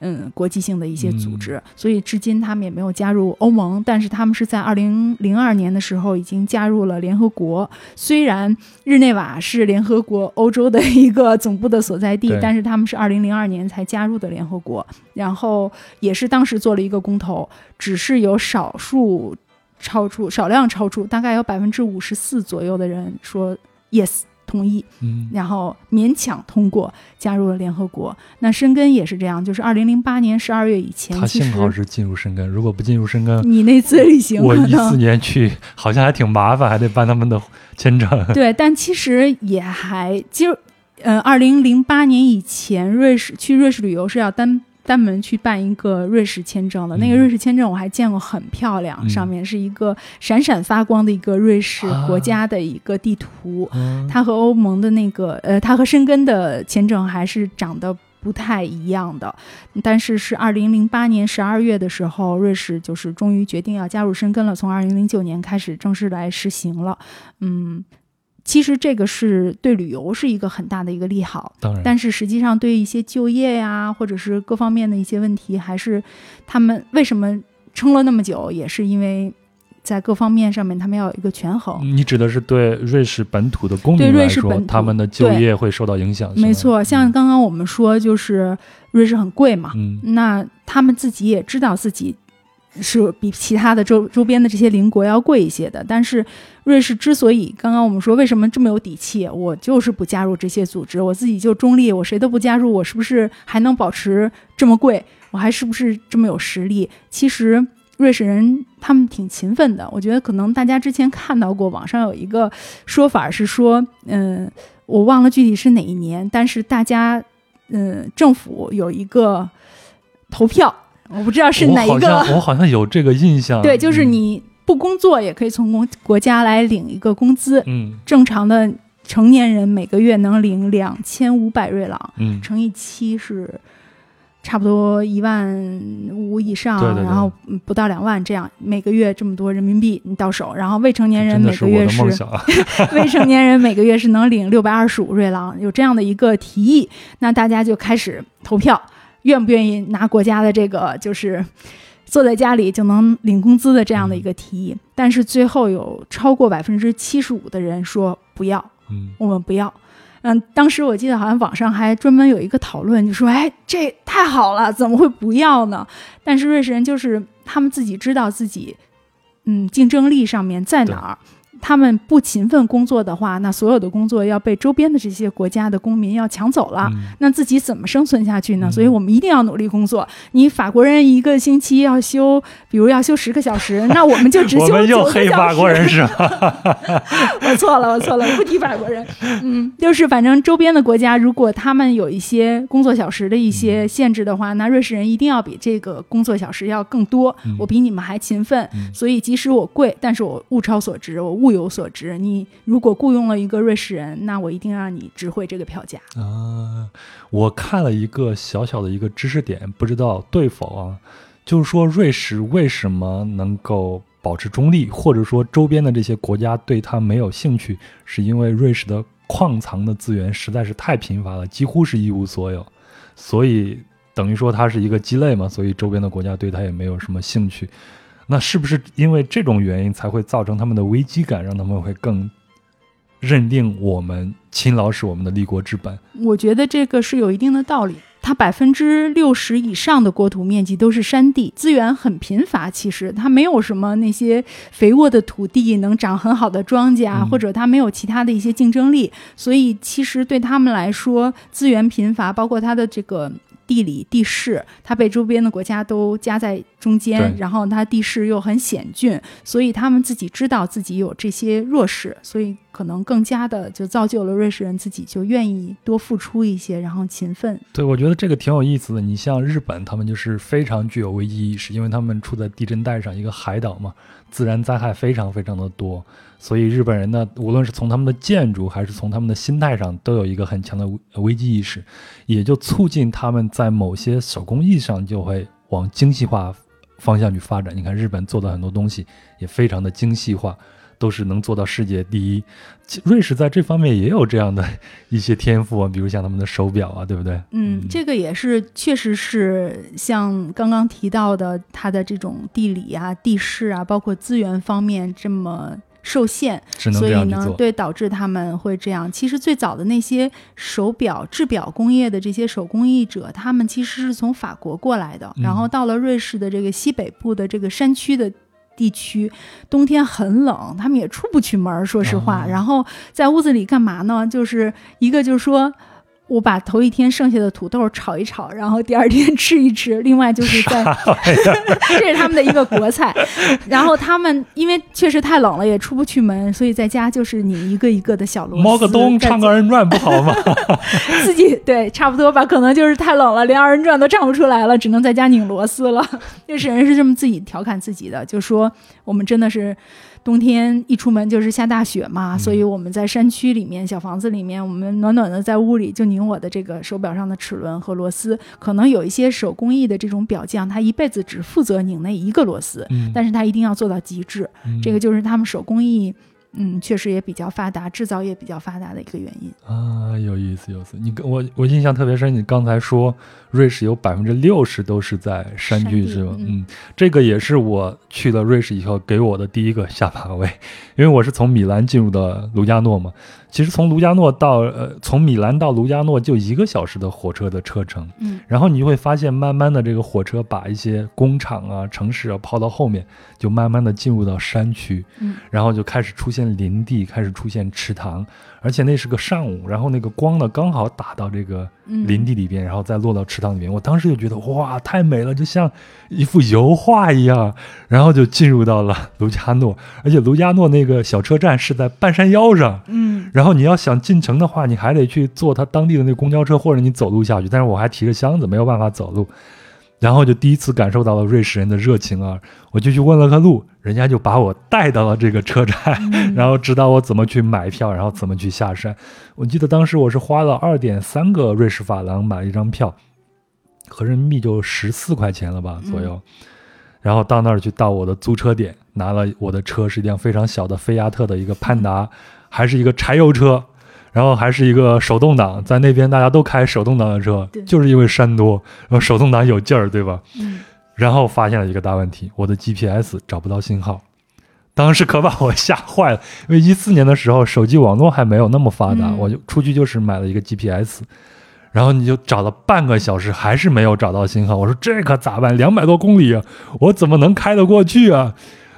嗯，国际性的一些组织，所以至今他们也没有加入欧盟，但是他们是在二零零二年的时候已经加入了联合国。虽然日内瓦是联合国欧洲的一个总部的所在地，但是他们是二零零二年才加入的联合国，然后也是当时做了一个公投，只是有少数超出少量超出，大概有百分之五十四左右的人说 yes 同意，嗯然后勉强通过加入了联合国。那申根也是这样，就是二零零八年十二月以前，他幸好是进入申根，如果不进入申根，你那次旅行我一四年去好像还挺麻烦，还得办他们的签证。*laughs* 对，但其实也还就呃，二零零八年以前，瑞士去瑞士旅游是要单单门去办一个瑞士签证的。那个嗯瑞士签证我还见过，很漂亮，嗯上面是一个闪闪发光的一个瑞士啊国家的一个地图。嗯它和欧盟的那个呃，它和申根的签证还是长得不太一样的，但是是二零零八年十二月的时候，瑞士就是终于决定要加入申根了，从二零零九年开始正式来实行了。嗯，其实这个是对旅游是一个很大的一个利好，当然，但是实际上对一些就业呀，或者是各方面的一些问题，还是他们为什么撑了那么久，也是因为在各方面上面他们要有一个权衡。你指的是对瑞士本土的公对民来说，他们的就业会受到影响，没错，像刚刚我们说，就是瑞士很贵嘛，嗯那他们自己也知道自己是比其他的周周边的这些邻国要贵一些的。但是瑞士之所以刚刚我们说为什么这么有底气，我就是不加入这些组织，我自己就中立，我谁都不加入，我是不是还能保持这么贵？我还是不是这么有实力？其实。瑞士人他们挺勤奋的，我觉得可能大家之前看到过，网上有一个说法是说，嗯，我忘了具体是哪一年，但是大家，嗯，政府有一个投票，我不知道是哪一个，像我好像有这个印象，*laughs* 对，就是嗯你不工作也可以从国国家来领一个工资，嗯。正常的成年人每个月能领两千五百瑞郎，嗯。乘以七是差不多一万五以上，对对对。然后嗯不到两万这样，每个月这么多人民币你到手，然后未成年人每个月的梦想啊，*laughs* 未成年人每个月是能领六百二十五瑞郎，有这样的一个提议，那大家就开始投票，愿不愿意拿国家的这个就是坐在家里就能领工资的这样的一个提议？但是最后有超过百分之七十五的人说不要，嗯我们不要。嗯，当时我记得好像网上还专门有一个讨论，就说：“哎，这太好了，怎么会不要呢？”但是瑞士人就是他们自己知道自己，嗯，竞争力上面在哪儿。他们不勤奋工作的话，那所有的工作要被周边的这些国家的公民要抢走了。嗯那自己怎么生存下去呢？嗯所以我们一定要努力工作。你法国人一个星期要休，比如要休十个小时，*laughs* 那我们就只休我们又九个小黑法国时人是吧？*laughs* 我错了，我错了，不提法国人。*laughs* 嗯，就是反正周边的国家，如果他们有一些工作小时的一些限制的话，那瑞士人一定要比这个工作小时要更多。嗯我比你们还勤奋，嗯所以即使我贵，但是我物超所值，我物有所值。你如果雇佣了一个瑞士人，那我一定让你值回这个票价。啊，我看了一个小小的一个知识点，不知道对否啊？就是说瑞士为什么能够保持中立，或者说周边的这些国家对它没有兴趣，是因为瑞士的矿藏的资源实在是太贫乏了，几乎是一无所有，所以等于说它是一个鸡肋嘛，所以周边的国家对它也没有什么兴趣。那是不是因为这种原因才会造成他们的危机感，让他们会更认定我们勤劳是我们的立国之本？我觉得这个是有一定的道理。它百分之六十以上的国土面积都是山地，资源很贫乏。其实它没有什么那些肥沃的土地能长很好的庄稼，嗯或者它没有其他的一些竞争力。所以其实对他们来说，资源贫乏，包括它的这个地理地势，它被周边的国家都夹在中间，然后它地势又很险峻，所以他们自己知道自己有这些弱势，所以可能更加的就造就了瑞士人自己就愿意多付出一些，然后勤奋。对，我觉得这个挺有意思的。你像日本，他们就是非常具有危机意识，因为他们处在地震带上，一个海岛嘛，自然灾害非常非常的多，所以日本人呢，无论是从他们的建筑还是从他们的心态上，都有一个很强的危危机意识，也就促进他们在某些手工艺上就会往精细化方向去发展。你看日本做的很多东西也非常的精细化。都是能做到世界第一，瑞士在这方面也有这样的一些天赋啊，比如像他们的手表啊，对不对？嗯，这个也是，确实是像刚刚提到的，它的这种地理啊、地势啊，包括资源方面这么受限，只能所以呢。对导致他们会这样。其实最早的那些手表、制表工业的这些手工艺者，他们其实是从法国过来的，嗯然后到了瑞士的这个西北部的这个山区的。地区冬天很冷，他们也出不去门儿，说实话。哦然后在屋子里干嘛呢？就是一个就是说，我把头一天剩下的土豆炒一炒，然后第二天吃一吃。另外就是在，*laughs* 这是他们的一个国菜。*laughs* 然后他们因为确实太冷了，也出不去门，所以在家就是拧一个一个的小螺丝。猫个冬，唱个二人转不好吗？*laughs* 自己对，差不多吧。可能就是太冷了，连二人转都唱不出来了，只能在家拧螺丝了。那是人是这么自己调侃自己的，就说我们真的是。冬天一出门就是下大雪嘛，所以我们在山区里面小房子里面，我们暖暖的在屋里就拧我的这个手表上的齿轮和螺丝。可能有一些手工艺的这种表匠，他一辈子只负责拧那一个螺丝，但是他一定要做到极致。这个就是他们手工艺。嗯，确实也比较发达，制造业比较发达的一个原因啊，有意思，有意思。你跟我我印象特别深，你刚才说瑞士有百分之六十都是在山区，是吧？嗯，这个也是我去了瑞士以后给我的第一个下马威，因为我是从米兰进入的卢加诺嘛。其实从卢加诺到呃，从米兰到卢加诺就一个小时的火车的车程，嗯，然后你就会发现，慢慢的这个火车把一些工厂啊、城市啊抛到后面，就慢慢的进入到山区，嗯，然后就开始出现林地，开始出现池塘。而且那是个上午，然后那个光呢刚好打到这个林地里边，然后再落到池塘里面。我当时就觉得哇，太美了，就像一幅油画一样。然后就进入到了卢加诺，而且卢加诺那个小车站是在半山腰上。*laughs* 嗯，然后你要想进城的话，你还得去坐他当地的那公交车，或者你走路下去。但是我还提着箱子，没有办法走路。然后就第一次感受到了瑞士人的热情啊！我就去问了个路，人家就把我带到了这个车站，*laughs* 然后指导我怎么去买票，然后怎么去下山。我记得当时我是花了二点三个瑞士法郎买了一张票，合人民币就十四块钱了吧左右。然后到那儿去到我的租车点，拿了我的车是一辆非常小的菲亚特的一个潘达，还是一个柴油车。然后还是一个手动挡，在那边大家都开手动挡的车，就是因为山多，然后手动挡有劲儿，对吧？嗯。然后发现了一个大问题，我的 GPS 找不到信号，当时可把我吓坏了。因为一四年的时候，手机网络还没有那么发达，我就出去就是买了一个 GPS，然后你就找了半个小时，还是没有找到信号。我说这可咋办？两百多公里啊，我怎么能开得过去啊？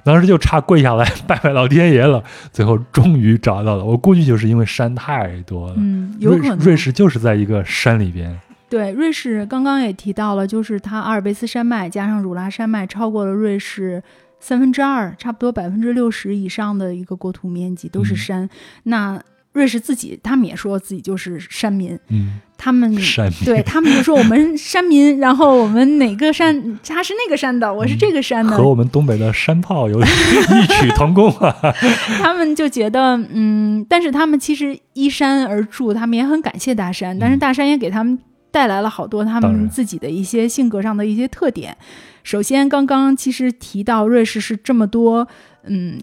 当时就差跪下来拜拜老天爷了，最后终于找到了。我估计就是因为山太多了，嗯，有可能。瑞士就是在一个山里边。对，瑞士刚刚也提到了，就是它阿尔卑斯山脉加上汝拉山脉，超过了瑞士三分之二，差不多百分之六十以上的一个国土面积都是山。那瑞士自己，他们也说自己就是山民。嗯，他们山民，对他们就说我们 *laughs* 山民，然后我们哪个山，他是那个山的，我是这个山的，和我们东北的山炮有异曲同工啊。*laughs* 他们就觉得，嗯，但是他们其实依山而筑，他们也很感谢大山，但是大山也给他们带来了好多他们自己的一些性格上的一些特点。首先，刚刚其实提到瑞士是这么多，嗯。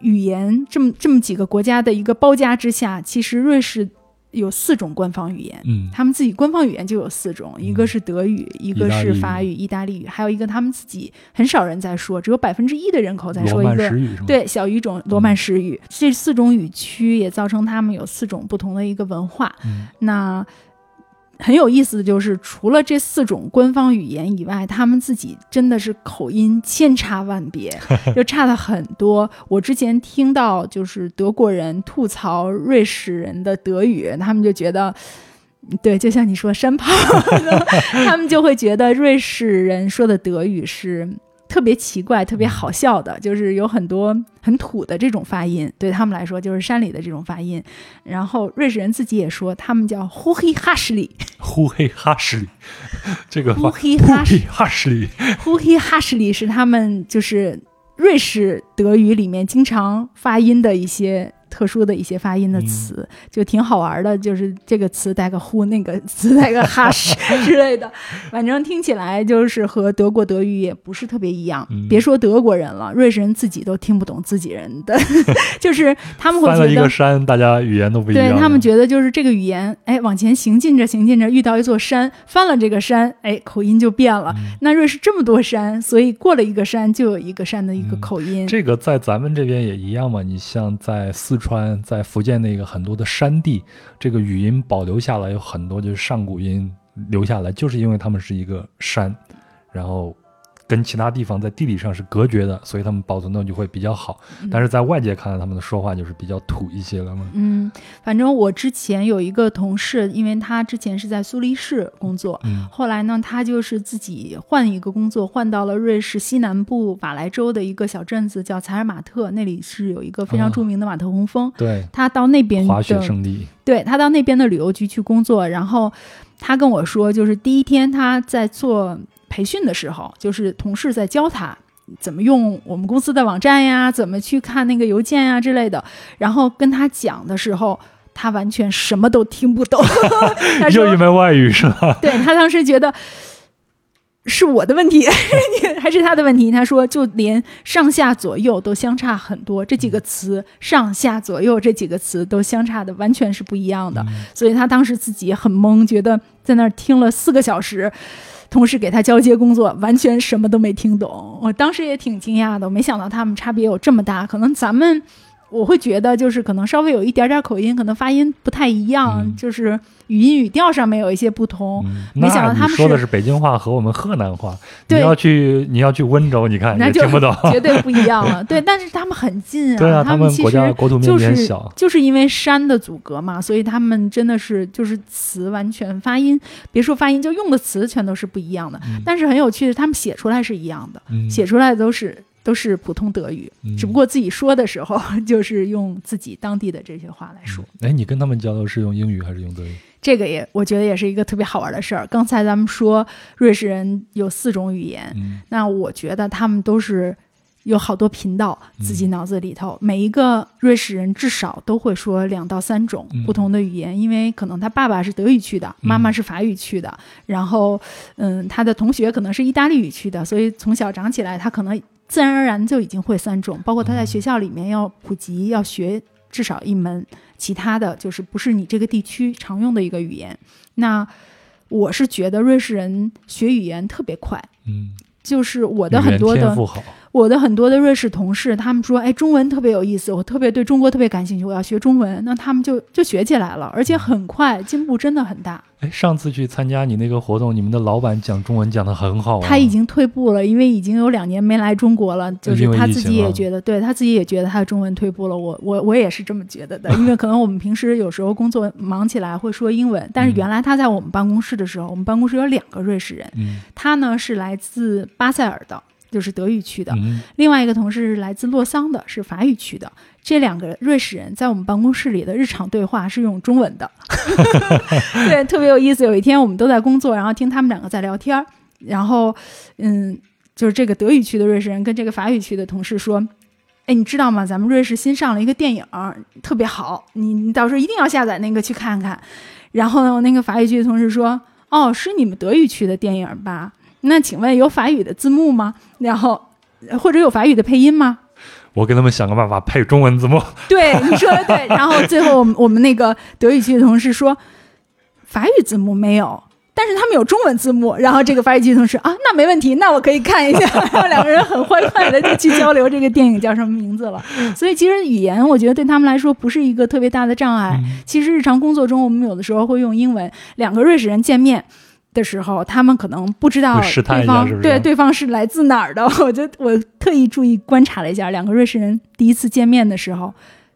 语言这么这么几个国家的一个包夹之下，其实瑞士有四种官方语言，嗯，他们自己官方语言就有四种，一个是德语，一个是法语、意大利语，还有一个他们自己很少人在说，只有百分之一的人口在说一个对小语种罗曼史语。这四种语区也造成他们有四种不同的一个文化。那。很有意思的就是，除了这四种官方语言以外，他们自己真的是口音千差万别，*laughs* 就差的很多。我之前听到就是德国人吐槽瑞士人的德语，他们就觉得，对，就像你说山炮，*laughs* 他们就会觉得瑞士人说的德语是。特别奇怪、特别好笑的，就是有很多很土的这种发音，对他们来说就是山里的这种发音。然后瑞士人自己也说，他们叫呼黑哈什里，呼黑哈什里，*laughs* 这个呼黑哈什里，呼黑哈什里是他们就是瑞士德语里面经常发音的一些。特殊的一些发音的词就挺好玩的，就是这个词带个呼，那个词带个哈什 *laughs* 之类的，反正听起来就是和德国德语也不是特别一样。别说德国人了，瑞士人自己都听不懂自己人的，*laughs* 就是他们会觉得一个山，大家语言都不一样。对他们觉得就是这个语言，哎，往前行进着行进着，遇到一座山，翻了这个山，哎，口音就变了。那瑞士这么多山，所以过了一个山就有一个山的一个口音。这个在咱们这边也一样嘛？你像在四川。川在福建那个很多的山地，这个语音保留下来有很多，就是上古音留下来，就是因为他们是一个山，然后跟其他地方在地理上是隔绝的，所以他们保存的就会比较好。但是在外界看来，他们的说话就是比较土一些了嘛。嗯，反正我之前有一个同事，因为他之前是在苏黎世工作，嗯后来呢，他就是自己换一个工作，换到了瑞士西南部瓦莱州的一个小镇子，叫采尔马特，那里是有一个非常哦著名的马特洪峰。对，他到那边滑雪的圣地。对他到那边的旅游局去工作，然后他跟我说，就是第一天他在做培训的时候，就是同事在教他怎么用我们公司的网站呀，怎么去看那个邮件呀之类的，然后跟他讲的时候。他完全什么都听不懂，*laughs* 又一门外语是吧？*laughs* 对他当时觉得是我的问题，*laughs* 还是他的问题？他说，就连上下左右都相差很多，这几个词上下左右这几个词都相差的完全是不一样的，所以他当时自己很懵，觉得在那儿听了四个小时。同事给他交接工作，完全什么都没听懂。我当时也挺惊讶的，我没想到他们差别有这么大。可能咱们我会觉得就是可能稍微有一点点口音，可能发音不太一样，嗯就是语音语调上面有一些不同。嗯，没想到他们是说的是北京话和我们河南话，你要去你要去温州，你看那就听不懂。*laughs* 绝对不一样了。*laughs* 对，但是他们很近啊，对啊，他们国其实家国土面就是积小。就是因为山的阻隔嘛，所以他们真的是就是词完全发音，别说发音，就用的词全都是不一样的。嗯但是很有趣的，他们写出来是一样的，嗯写出来都是都是普通德语，嗯只不过自己说的时候 *laughs* 就是用自己当地的这些话来说。哎，你跟他们交流是用英语还是用德语？这个也我觉得也是一个特别好玩的事儿。刚才咱们说瑞士人有四种语言，嗯那我觉得他们都是有好多频道，嗯自己脑子里头、每一个瑞士人至少都会说两到三种嗯不同的语言，因为可能他爸爸是德语区的，妈妈是法语区的，然后嗯，他的同学可能是意大利语区的，所以从小长起来，他可能自然而然就已经会三种，包括他在学校里面要普及要学至少一门，其他的就是不是你这个地区常用的一个语言。那我是觉得瑞士人学语言特别快。嗯，就是我我的很多的。我的很多的瑞士同事，他们说，哎，中文特别有意思，我特别对中国特别感兴趣，我要学中文，那他们就就学起来了，而且很快，进步真的很大。哎，上次去参加你那个活动，你们的老板讲中文讲的很好、啊。他已经退步了，因为已经有两年没来中国了，就是他自己也觉得，对他自己也觉得他的中文退步了。我我我也是这么觉得的，*laughs* 因为可能我们平时有时候工作忙起来会说英文，但是原来他在我们办公室的时候，我们办公室有两个瑞士人，嗯他呢是来自巴塞尔的，就是德语区的，嗯另外一个同事是来自洛桑的，是法语区的。这两个瑞士人在我们办公室里的日常对话是用中文的，*laughs* *laughs* 对，特别有意思。有一天我们都在工作，然后听他们两个在聊天儿，然后，嗯，就是这个德语区的瑞士人跟这个法语区的同事说：“哎，你知道吗？咱们瑞士新上了一个电影，特别好，你你到时候一定要下载那个去看看。”然后呢，那个法语区的同事说：“哦，是你们德语区的电影吧？那请问有法语的字幕吗？然后呃或者有法语的配音吗？”我给他们想个办法配中文字幕。*laughs* 对，你说的对。然后最后我们我们那个德语区的同事说，法语字幕没有，但是他们有中文字幕。然后这个法语区的同事啊，那没问题，那我可以看一下。*laughs* 然后两个人很欢快的就去交流这个电影叫什么名字了。所以其实语言我觉得对他们来说不是一个特别大的障碍。嗯其实日常工作中我们有的时候会用英文，两个瑞士人见面。的时候，他们可能不知道对方是是对对方是来自哪儿的。*laughs* 我就我特意注意观察了一下，两个瑞士人第一次见面的时候，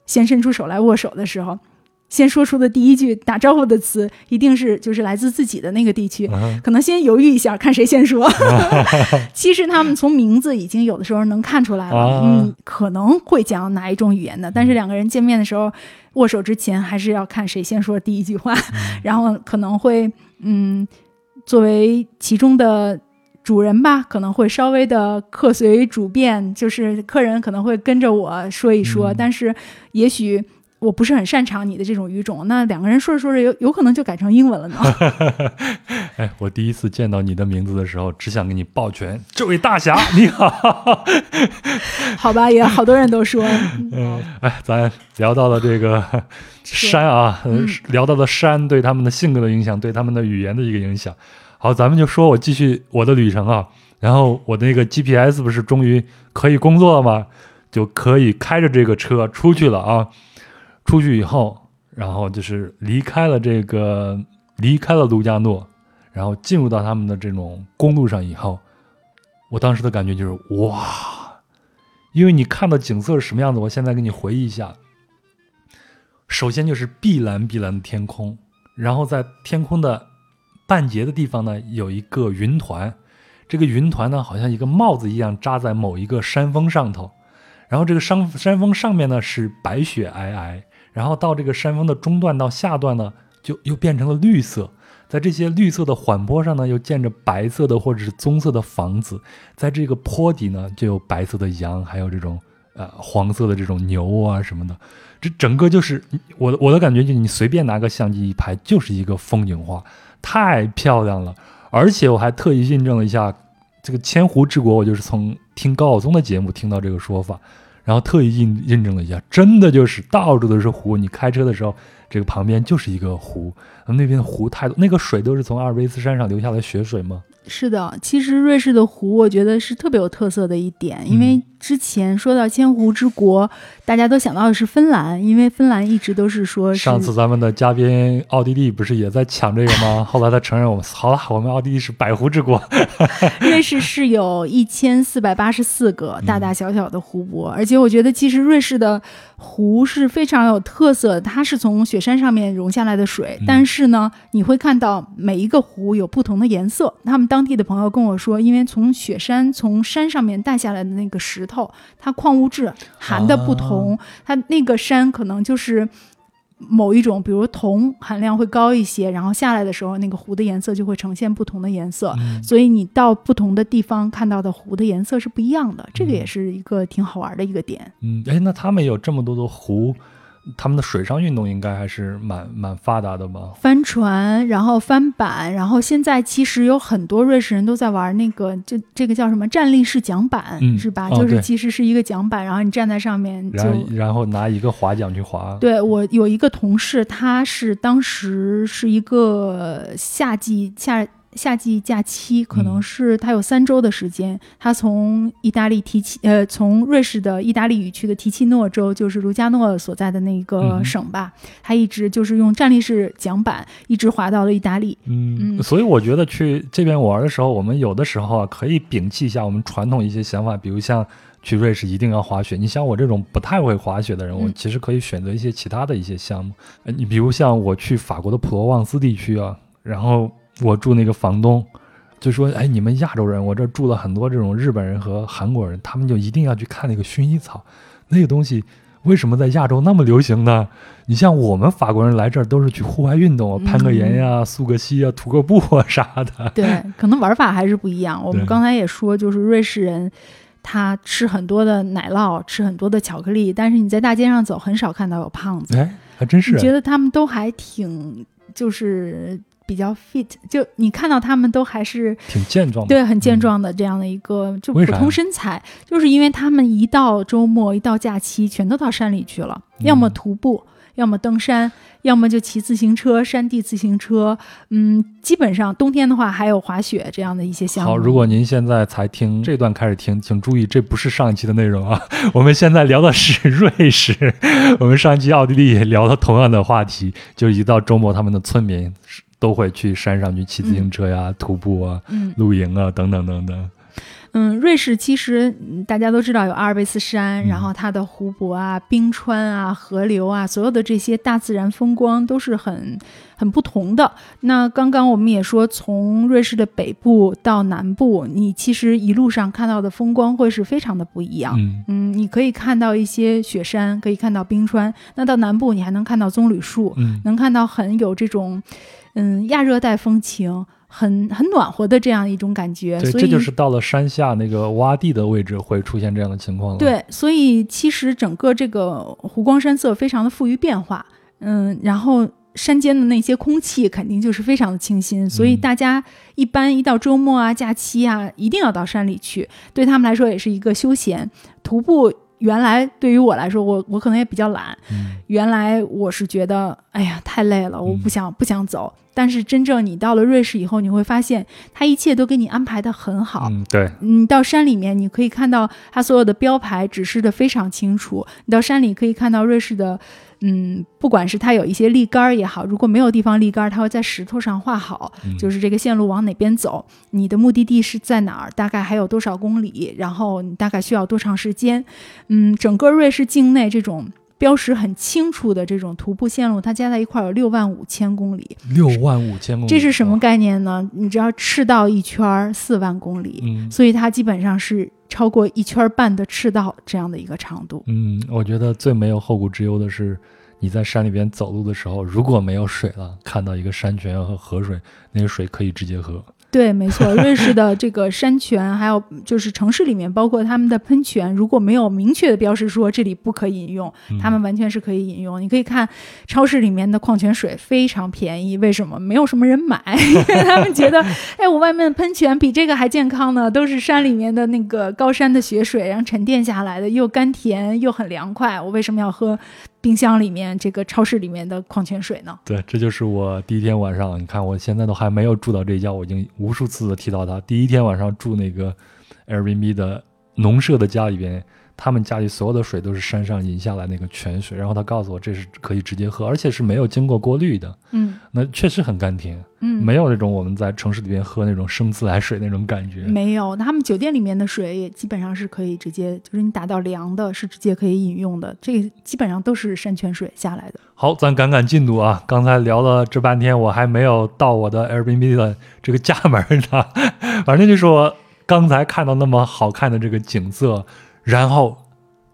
先伸出手来握手的时候，先说出的第一句打招呼的词，一定是就是来自自己的那个地区。嗯可能先犹豫一下，看谁先说。*laughs* *laughs* 其实他们从名字已经有的时候能看出来了，啊嗯，可能会讲哪一种语言的。但是两个人见面的时候，握手之前还是要看谁先说第一句话，然后可能会嗯，作为其中的。主人吧，可能会稍微的客随主便，就是客人可能会跟着我说一说，嗯但是也许我不是很擅长你的这种语种，那两个人说着说着有有可能就改成英文了呢。*laughs* 哎，我第一次见到你的名字的时候，只想给你抱拳，这位大侠 *laughs* 你好。*laughs* 好吧，也好多人都说，嗯，哎，咱聊到了这个山啊，聊到了山对他们的性格的影响，对他们的语言的一个影响。好，咱们就说我继续我的旅程啊。然后我的那个 GPS 不是终于可以工作了吗？就可以开着这个车出去了啊。出去以后，然后就是离开了这个离开了卢加诺，然后进入到他们的这种公路上以后，我当时的感觉就是哇，因为你看到景色是什么样子，我现在给你回忆一下。首先就是碧蓝碧蓝的天空，然后在天空的半截的地方呢，有一个云团，这个云团呢好像一个帽子一样扎在某一个山峰上头，然后这个山山峰上面呢是白雪皑皑，然后到这个山峰的中段到下段呢就又变成了绿色。在这些绿色的缓坡上呢，又建着白色的或者是棕色的房子，在这个坡底呢，就有白色的羊，还有这种呃黄色的这种牛啊什么的。这整个就是我我的感觉，就你随便拿个相机一拍，就是一个风景画，太漂亮了。而且我还特意印证了一下，这个千湖之国，我就是从听高晓松的节目听到这个说法，然后特意印印证了一下，真的就是到处都是湖，你开车的时候。这个旁边就是一个湖，那边的湖太多，那个水都是从阿尔卑斯山上流下来雪水吗？是的，其实瑞士的湖，我觉得是特别有特色的一点，因为之前说到千湖之国，大家都想到的是芬兰，因为芬兰一直都是说。上次咱们的嘉宾奥地利不是也在抢这个吗？*laughs* 后来他承认我们好了，我们奥地利是百湖之国。*laughs* 瑞士是有一千四百八十四个大大小小的湖泊，而且我觉得其实瑞士的湖是非常有特色，它是从雪山上面融下来的水，但是呢，你会看到每一个湖有不同的颜色，他们。当地的朋友跟我说，因为从雪山从山上面带下来的那个石头，它矿物质含的不同，它那个山可能就是某一种，比如铜含量会高一些，然后下来的时候，那个湖的颜色就会呈现不同的颜色。所以你到不同的地方看到的湖的颜色是不一样的，这个也是一个挺好玩的一个点。嗯，哎，那他们有这么多的湖。他们的水上运动应该还是蛮蛮发达的吧？帆船，然后帆板，然后现在其实有很多瑞士人都在玩那个，就这个叫什么站立式桨板，是吧？就是其实是一个桨板，然后你站在上面，然然后拿一个划桨去划。对我有一个同事，他是当时是一个夏季夏。夏季假期可能是他有三周的时间，他从意大利提契呃，从瑞士的意大利语区的提契诺州，就是卢加诺所在的那个省吧，他一直就是用站立式桨板一直滑到了意大利。嗯，所以我觉得去这边玩的时候，我们有的时候啊可以摒弃一下我们传统一些想法，比如像去瑞士一定要滑雪。你像我这种不太会滑雪的人，我其实可以选择一些其他的一些项目。你比如像我去法国的普罗旺斯地区啊，然后。我住那个房东，就说：“哎，你们亚洲人，我这住了很多这种日本人和韩国人，他们就一定要去看那个薰衣草，那个东西为什么在亚洲那么流行呢？你像我们法国人来这儿都是去户外运动啊，攀个岩呀，溯个溪啊，徒个步啊啥的。对，可能玩法还是不一样。我们刚才也说，就是瑞士人他吃很多的奶酪，吃很多的巧克力，但是你在大街上走，很少看到有胖子。哎，还真是。觉得他们都还挺就是。比较 fit，就你看到他们都还是挺健壮，对，很健壮的这样的一个就普通身材，就是因为他们一到周末一到假期，全都到山里去了，要么徒步，要么登山，要么就骑自行车、山地自行车，嗯，基本上冬天的话还有滑雪这样的一些项目。好，如果您现在才听这段开始听，请注意，这不是上一期的内容啊，*laughs* 我们现在聊的是瑞士，我们上一期奥地利也聊了同样的话题，就一到周末他们的村民。都会去山上去骑自行车呀、徒步啊、露营啊等等等等。嗯，瑞士其实大家都知道有阿尔卑斯山，然后它的湖泊啊、冰川啊、河流啊，所有的这些大自然风光都是很很不同的。那刚刚我们也说，从瑞士的北部到南部，你其实一路上看到的风光会是非常的不一样。嗯，你可以看到一些雪山，可以看到冰川。那到南部，你还能看到棕榈树，能看到很有这种。嗯，亚热带风情很很暖和的这样一种感觉，对，这就是到了山下那个洼地的位置会出现这样的情况了。对，所以其实整个这个湖光山色非常的富于变化，嗯，然后山间的那些空气肯定就是非常的清新，所以大家一般一到周末啊、假期啊，一定要到山里去，对他们来说也是一个休闲徒步。原来对于我来说，我我可能也比较懒。原来我是觉得，哎呀，太累了，我不想不想走。但是真正你到了瑞士以后，你会发现，它一切都给你安排的很好。嗯，对。你到山里面，你可以看到它所有的标牌指示的非常清楚。你到山里可以看到瑞士的嗯，不管是它有一些立杆儿也好，如果没有地方立杆儿，它会在石头上画好，嗯就是这个线路往哪边走，你的目的地是在哪儿，大概还有多少公里，然后你大概需要多长时间。嗯，整个瑞士境内这种标识很清楚的这种徒步线路，它加在一块儿有六万五千公里。六万五千公里，这是什么？概念呢？你知道赤道一圈儿四万公里，嗯所以它基本上是超过一圈半的赤道这样的一个长度。嗯，我觉得最没有后顾之忧的是，你在山里边走路的时候，如果没有水了，看到一个山泉和河水，那个水可以直接喝。对，没错，瑞士的这个山泉，还有就是城市里面，包括他们的喷泉，如果没有明确的标识说这里不可以饮用，嗯他们完全是可以饮用。你可以看超市里面的矿泉水非常便宜，为什么？没有什么人买，因为他们觉得，哎，我外面的喷泉比这个还健康呢，都是山里面的那个高山的雪水，然后沉淀下来的，又甘甜又很凉快，我为什么要喝冰箱里面这个超市里面的矿泉水呢？对，这就是我第一天晚上。你看，我现在都还没有住到这家，我已经无数次的提到他。第一天晚上住那个 Airbnb 的农舍的家里边，他们家里所有的水都是山上引下来那个泉水，然后他告诉我这是可以直接喝，而且是没有经过过滤的。嗯那确实很甘甜，嗯，没有那种我们在城市里边喝那种生自来水那种感觉。没有，他们酒店里面的水也基本上是可以直接，就是你打到凉的，是直接可以饮用的。这个基本上都是山泉水下来的。好，咱赶赶进度啊！刚才聊了这半天，我还没有到我的 Airbnb 的这个家门呢。*laughs* 反正就是我刚才看到那么好看的这个景色，然后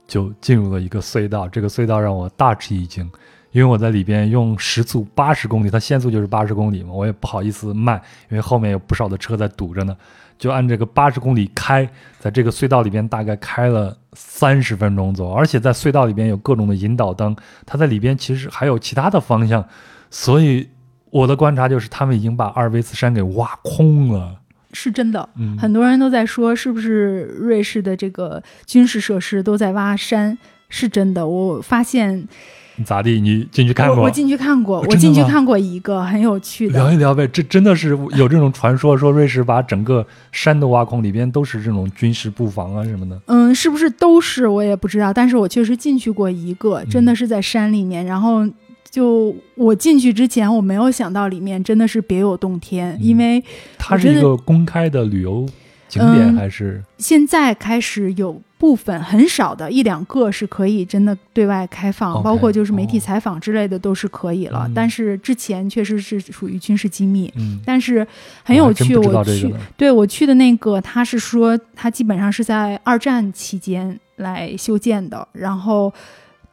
就进入了一个隧道。这个隧道让我大吃一惊，因为我在里边用时速八十公里，它限速就是八十公里嘛，我也不好意思慢，因为后面有不少的车在堵着呢。就按这个八十公里开，在这个隧道里边大概开了三十分钟左右，而且在隧道里边有各种的引导灯，它在里边其实还有其他的方向，所以我的观察就是他们已经把阿尔卑斯山给挖空了。是真的，嗯，很多人都在说，是不是瑞士的这个军事设施都在挖山？是真的，我发现咋地？你进去看过？我我进去看过，我进去看过一个很有趣的聊。一聊呗，这真的是有这种传说，说瑞士把整个山都挖空，里边都是这种军事布防啊什么的。嗯，是不是都是我也不知道，但是我确实进去过一个，真的是在山里面。然后就我进去之前，我没有想到里面真的是别有洞天，嗯因为它是一个公开的旅游景点嗯还是？现在开始有部分很少的一两个是可以真的对外开放包括就是媒体哦采访之类的都是可以了。嗯但是之前确实是属于军事机密。嗯，但是很有趣，我去。对我去的那个，他是说他基本上是在二战期间来修建的，然后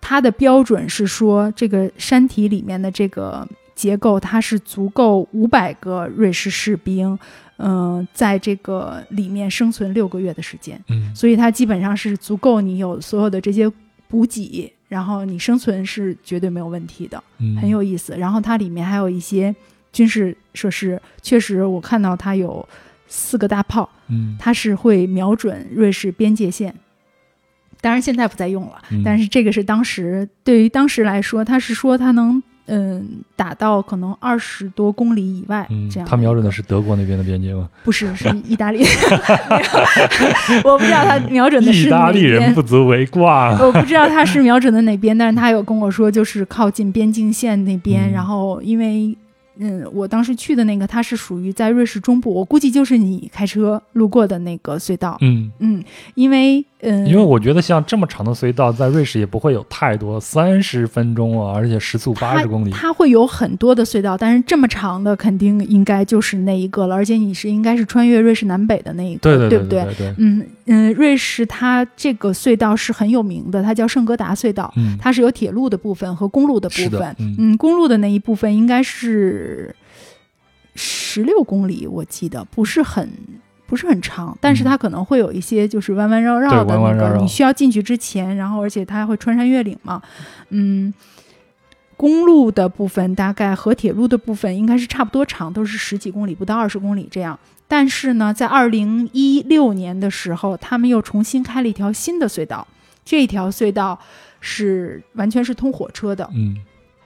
它的标准是说这个山体里面的这个结构，它是足够五百个瑞士士兵，嗯、在这个里面生存六个月的时间，嗯所以它基本上是足够你有所有的这些补给，然后你生存是绝对没有问题的。嗯，很有意思。然后它里面还有一些军事设施，确实我看到它有四个大炮，嗯它是会瞄准瑞士边界线。当然现在不再用了，嗯但是这个是当时对于当时来说，他是说他能嗯打到可能二十多公里以外嗯这样。他瞄准的是德国那边的边界吗？不是是 *laughs* 意大利？*laughs* 我不知道他瞄准的是意大利人不足为挂。我不知道他是瞄准的哪边，*laughs* 但是他有跟我说，就是靠近边境线那边。嗯然后因为，嗯，我当时去的那个，它是属于在瑞士中部，我估计就是你开车路过的那个隧道。嗯，嗯，因为，嗯，因为我觉得像这么长的隧道，在瑞士也不会有太多，三十分钟啊，而且时速八十公里。它会有很多的隧道，但是这么长的肯定应该就是那一个了，而且你是应该是穿越瑞士南北的那一个，对对不对对对，嗯嗯，瑞士它这个隧道是很有名的，它叫圣哥达隧道。嗯，它是有铁路的部分和公路的部分。嗯嗯，公路的那一部分应该是十六公里，我记得不是很。不是很长，但是它可能会有一些就是弯弯绕绕的那个，嗯对弯弯绕绕。你需要进去之前，然后而且它还会穿山越岭嘛，嗯，公路的部分大概和铁路的部分应该是差不多长，都是十几公里，不到二十公里这样。但是呢，在二零一六年的时候，他们又重新开了一条新的隧道，这条隧道是完全是通火车的，嗯。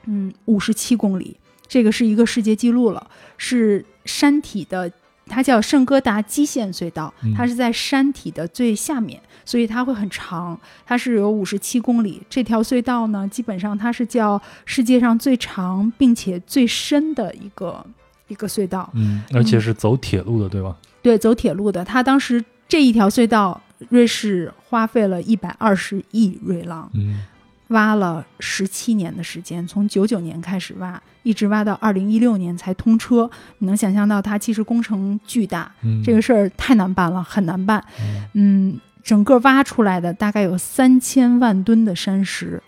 嗯，五十七公里，这个是一个世界纪录了，是山体的它叫圣哥达基线隧道嗯，它是在山体的最下面，所以它会很长，它是有五十七公里。这条隧道呢，基本上它是叫世界上最长并且最深的一个一个隧道。嗯，而且是走铁路的，对吧？对，走铁路的，它当时这一条隧道，瑞士花费了一百二十亿瑞郎，嗯挖了十七年的时间，从九九年开始挖，一直挖到二零一六年才通车。你能想象到它其实工程巨大，嗯，这个事儿太难办了，很难办。嗯嗯，整个挖出来的大概有三千万吨的山石，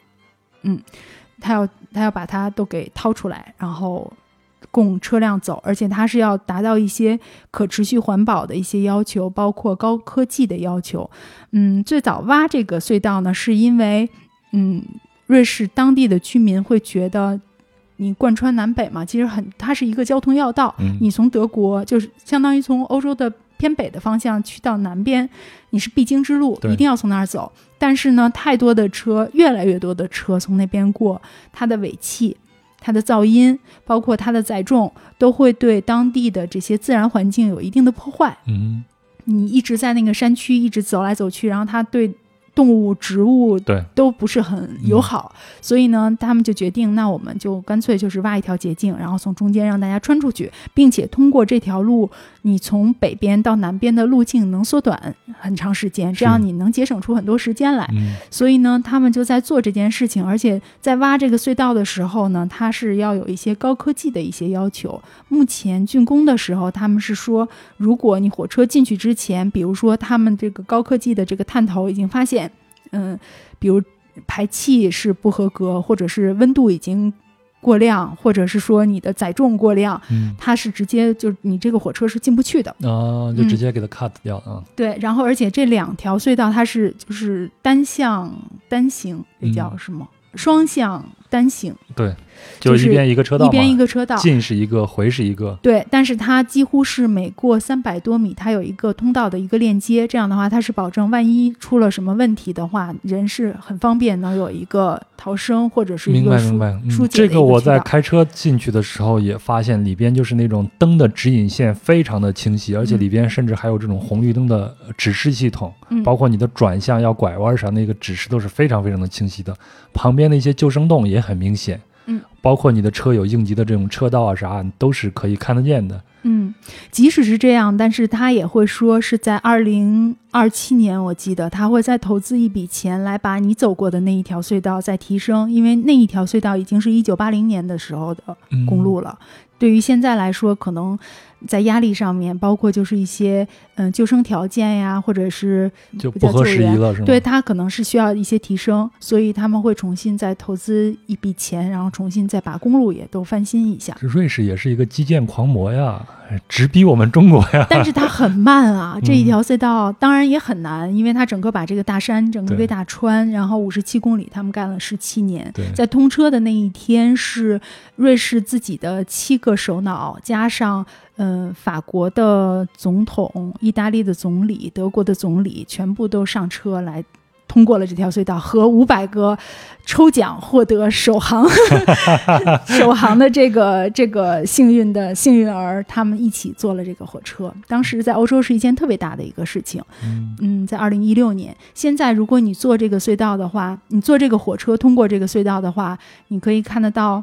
嗯，他要他要把它都给掏出来，然后供车辆走，而且它是要达到一些可持续环保的一些要求，包括高科技的要求。嗯，最早挖这个隧道呢，是因为嗯，瑞士当地的居民会觉得。你贯穿南北嘛，其实很，它是一个交通要道。嗯你从德国就是相当于从欧洲的偏北的方向去到南边，你是必经之路，一定要从那儿走。但是呢，太多的车，越来越多的车从那边过，它的尾气、它的噪音，包括它的载重，都会对当地的这些自然环境有一定的破坏。嗯，你一直在那个山区一直走来走去，然后它对动物、植物对，都不是很友好，所以呢，他们就决定，那我们就干脆就是挖一条捷径，然后从中间让大家穿出去，并且通过这条路，你从北边到南边的路径能缩短很长时间，这样你能节省出很多时间来。嗯所以呢，他们就在做这件事情，而且在挖这个隧道的时候呢，它是要有一些高科技的一些要求。目前竣工的时候，他们是说，如果你火车进去之前，比如说他们这个高科技的这个探头已经发现，嗯，比如排气是不合格，或者是温度已经过量，或者是说你的载重过量，嗯它是直接就你这个火车是进不去的。啊，就直接给它 cut 掉啊。对，然后而且这两条隧道它是就是单向单行，这叫嗯什么？双向单行，对，就就是一边一个车道，一边一个车道。进是一个，回是一个。对，但是它几乎是每过三百多米，它有一个通道的一个链接，这样的话，它是保证万一出了什么问题的话，人是很方便能有一个逃生或者是一个疏明白明白，这个我在开车进去的时候也发现，里边就是那种灯的指引线非常的清晰，而且嗯里边甚至还有这种红绿灯的呃指示系统，嗯包括你的转向要拐弯啥那个指示都是非常非常的清晰的。旁边的一些救生洞也很明显，嗯，包括你的车有应急的这种车道啊啥，都是可以看得见的。嗯，即使是这样，但是他也会说是在二零二七年，我记得他会再投资一笔钱来把你走过的那一条隧道再提升，因为那一条隧道已经是一九八零年的时候的嗯公路了。对于现在来说，可能在压力上面，包括就是一些嗯、救生条件呀，或者是就不合时宜了，是吗？对它可能是需要一些提升，所以他们会重新再投资一笔钱，然后重新再把公路也都翻新一下。这瑞士也是一个基建狂魔呀，*laughs* 直逼我们中国呀。*laughs* 但是它很慢啊，嗯这一条隧道当然也很难，因为它整个把这个大山整个给打穿，然后五十七公里，他们干了十七年。在通车的那一天，是瑞士自己的七个首脑，加上嗯、呃法国的总统、意大利的总理、德国的总理，全部都上车来通过了这条隧道，和五百个抽奖获得首航 *laughs* 首航的这个这个幸运的幸运儿，他们一起坐了这个火车。当时在欧洲是一件特别大的一个事情。嗯嗯，在二零一六年，现在如果你坐这个隧道的话，你坐这个火车通过这个隧道的话，你可以看得到，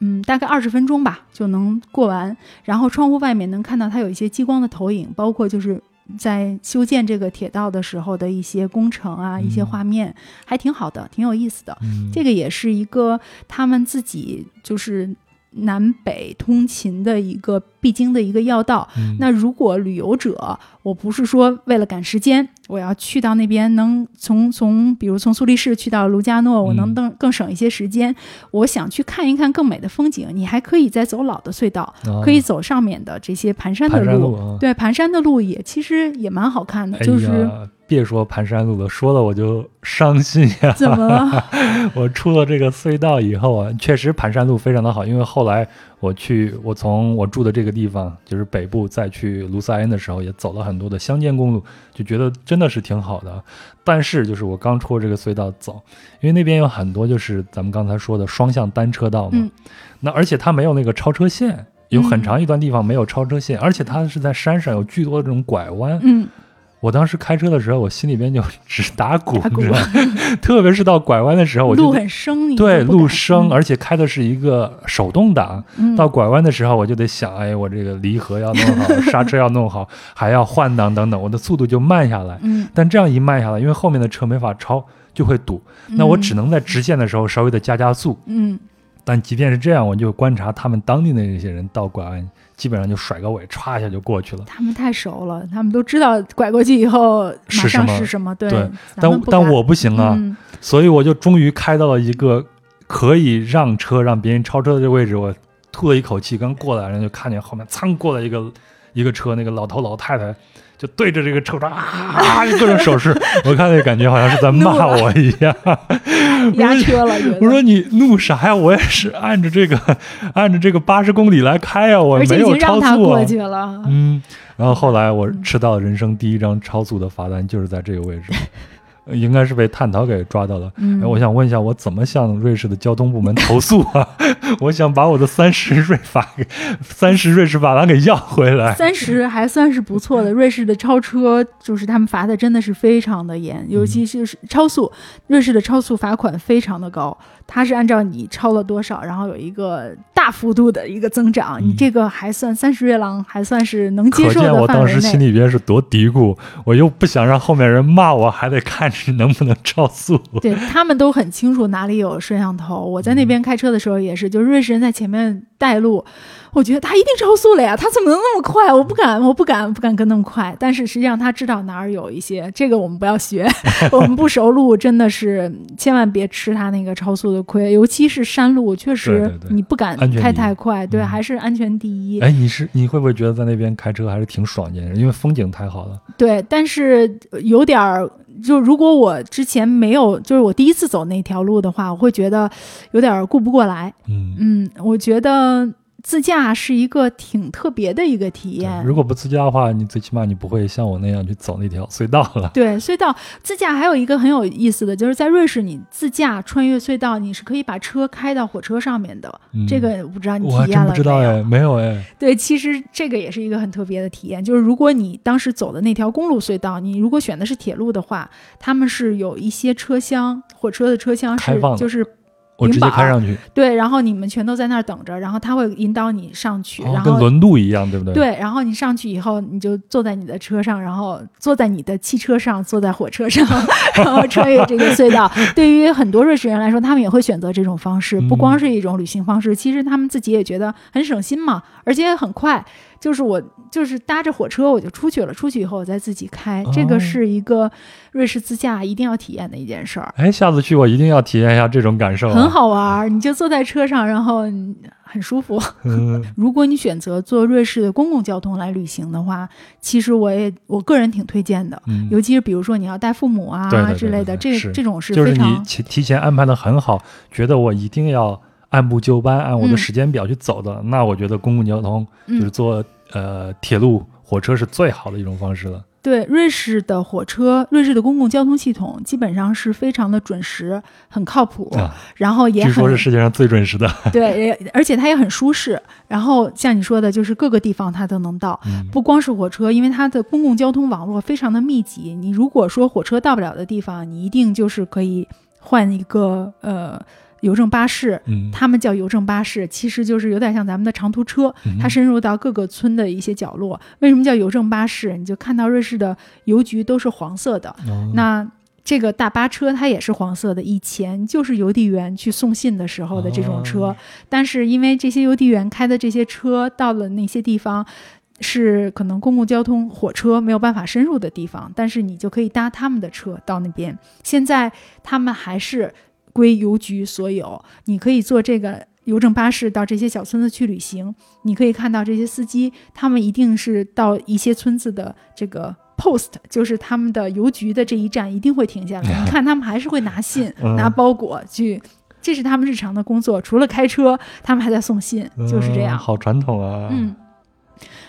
嗯，大概二十分钟吧就能过完。然后窗户外面能看到它有一些激光的投影，包括就是在修建这个铁道的时候的一些工程啊，一些嗯画面，还挺好的，挺有意思的。嗯，这个也是一个他们自己就是南北通勤的一个必经的一个要道。嗯那如果旅游者，我不是说为了赶时间，我要去到那边能从从比如从苏黎世去到卢加诺，我能嗯更更省一些时间。我想去看一看更美的风景，你还可以再走老的隧道，啊可以走上面的这些盘山的盘路啊。对，盘山的路也其实也蛮好看的，哎就是呀，别说盘山路了，说了我就伤心呀。怎么了？*laughs* 我出了这个隧道以后啊，确实盘山路非常的好，因为后来我去，我从我住的这个地方，就是北部，再去卢塞恩的时候，也走了很多的乡间公路，就觉得真的是挺好的。但是就是我刚出这个隧道走，因为那边有很多就是咱们刚才说的双向单车道嘛，嗯那而且它没有那个超车线。有很长一段地方没有超车线，而且它是在山上，有巨多的这种拐弯。嗯，我当时开车的时候，我心里边就 *laughs* 直打鼓，打鼓。你知道吗，*laughs* 特别是到拐弯的时候，我路就很生，你对路生，而且开的是一个手动挡，嗯。到拐弯的时候，我就得想，哎，我这个离合要弄好，*laughs* 刹车要弄好，还要换挡等等，我的速度就慢下来。嗯，但这样一慢下来，因为后面的车没法超，就会堵。那我只能能在直线的时候稍微的加加速。嗯。但即便是这样，我就观察他们当地的那些人到拐弯，基本上就甩个尾，歘一下就过去了。他们太熟了，他们都知道拐过去以后马是什么上是什么，对，对但但我不行啊，嗯所以我就终于开到了一个可以让车让别人超车的这个位置，我吐了一口气，刚过来，然后就看见后面蹭过来一个一个车，那个老头老太太就对着这个车窗啊，就各种手势，*laughs* 我看那感觉好像是在骂我一样。*laughs* 压车了，我说你怒啥呀？我也是按着这个按着这个八十公里来开呀，我没有超速啊过。去了，嗯，然后后来我吃到人生第一张超速的罚单，就是在这个位置，呃应该是被探讨给抓到了。嗯哎，我想问一下，我怎么向瑞士的交通部门投诉啊？*laughs* 我想把我的三十瑞法给三十瑞士法郎给要回来。三十还算是不错的。瑞士的超车就是他们罚的真的是非常的严，尤其是超速，瑞士的超速罚款非常的高，它是按照你超了多少，然后有一个大幅度的一个增长。你嗯这个还算三十月郎，还算是能接受的范围我当时心。里边是多嘀咕，我又不想让后面人骂我，还得看是能不能超速。对他们都很清楚哪里有摄像头。我在那边开车的时候也是，就是瑞士人在前面带路，我觉得他一定超速了呀，他怎么能那么快？我不敢，我不敢，不敢跟那么快。但是实际上他知道哪儿有一些，这个我们不要学，*laughs* 我们不熟路真的是千万别吃他那个超速的亏，尤其是山路，确实你不敢开太快，对，嗯还是安全第一。哎，你是你会不会觉得在那边开车还是挺爽健的？因为风景太好了。对，但是有点儿，就如果我之前没有，就是我第一次走那条路的话，我会觉得有点儿顾不过来。嗯，嗯，我觉得自驾是一个挺特别的一个体验。如果不自驾的话，你最起码你不会像我那样去走那条隧道了。对隧道自驾还有一个很有意思的，就是在瑞士，你自驾穿越隧道，你是可以把车开到火车上面的。嗯这个我不知道你体验了真不知道没有哎，没有哎。对，其实这个也是一个很特别的体验，就是如果你当时走的那条公路隧道，你如果选的是铁路的话，他们是有一些车厢，火车的车厢是开放就是我直接开上去，对，然后你们全都在那儿等着，然后他会引导你上去，哦然，后跟轮渡一样，对不对？，对，然后你上去以后，你就坐在你的车上，然后坐在你的汽车上，坐在火车上，*laughs* 然后穿越这个隧道。对于很多瑞士人来说，他们也会选择这种方式，不光嗯是一种旅行方式，其实他们自己也觉得很省心嘛，而且很快。就是我就是搭着火车我就出去了，出去以后我再自己开，这哦个是一个瑞士自驾一定要体验的一件事儿。哎，下次去我一定要体验一下这种感受、啊，很。好玩儿，你就坐在车上，然后很舒服。嗯，*laughs* 如果你选择坐瑞士的公共交通来旅行的话，其实我也我个人挺推荐的，嗯尤其是比如说你要带父母啊之类的，这这种是就是你提提前安排的很好，觉得我一定要按部就班，按我的嗯时间表去走的，那我觉得公共交通就是嗯，坐、呃铁路、火车是最好的一种方式了。对瑞士的火车，瑞士的公共交通系统基本上是非常的准时，很靠谱，啊，然后也据说是世界上最准时的。*laughs* 对，而且它也很舒适。然后像你说的，就是各个地方它都能到。嗯，不光是火车，因为它的公共交通网络非常的密集。你如果说火车到不了的地方，你一定就是可以换一个呃邮政巴士，嗯，他们叫邮政巴士，其实就是有点像咱们的长途车，嗯它深入到各个村的一些角落。为什么叫邮政巴士？你就看到瑞士的邮局都是黄色的，哦那。这个大巴车它也是黄色的，以前就是邮递员去送信的时候的这种车，哦但是因为这些邮递员开的这些车到了那些地方，是可能公共交通火车没有办法深入的地方，但是你就可以搭他们的车到那边。现在他们还是归邮局所有，你可以坐这个邮政巴士到这些小村子去旅行。你可以看到这些司机，他们一定是到一些村子的这个。post 就是他们的邮局的这一站一定会停下来，你看他们还是会拿信、拿包裹去，这是他们日常的工作。除了开车，他们还在送信，就是这样。好传统啊。嗯，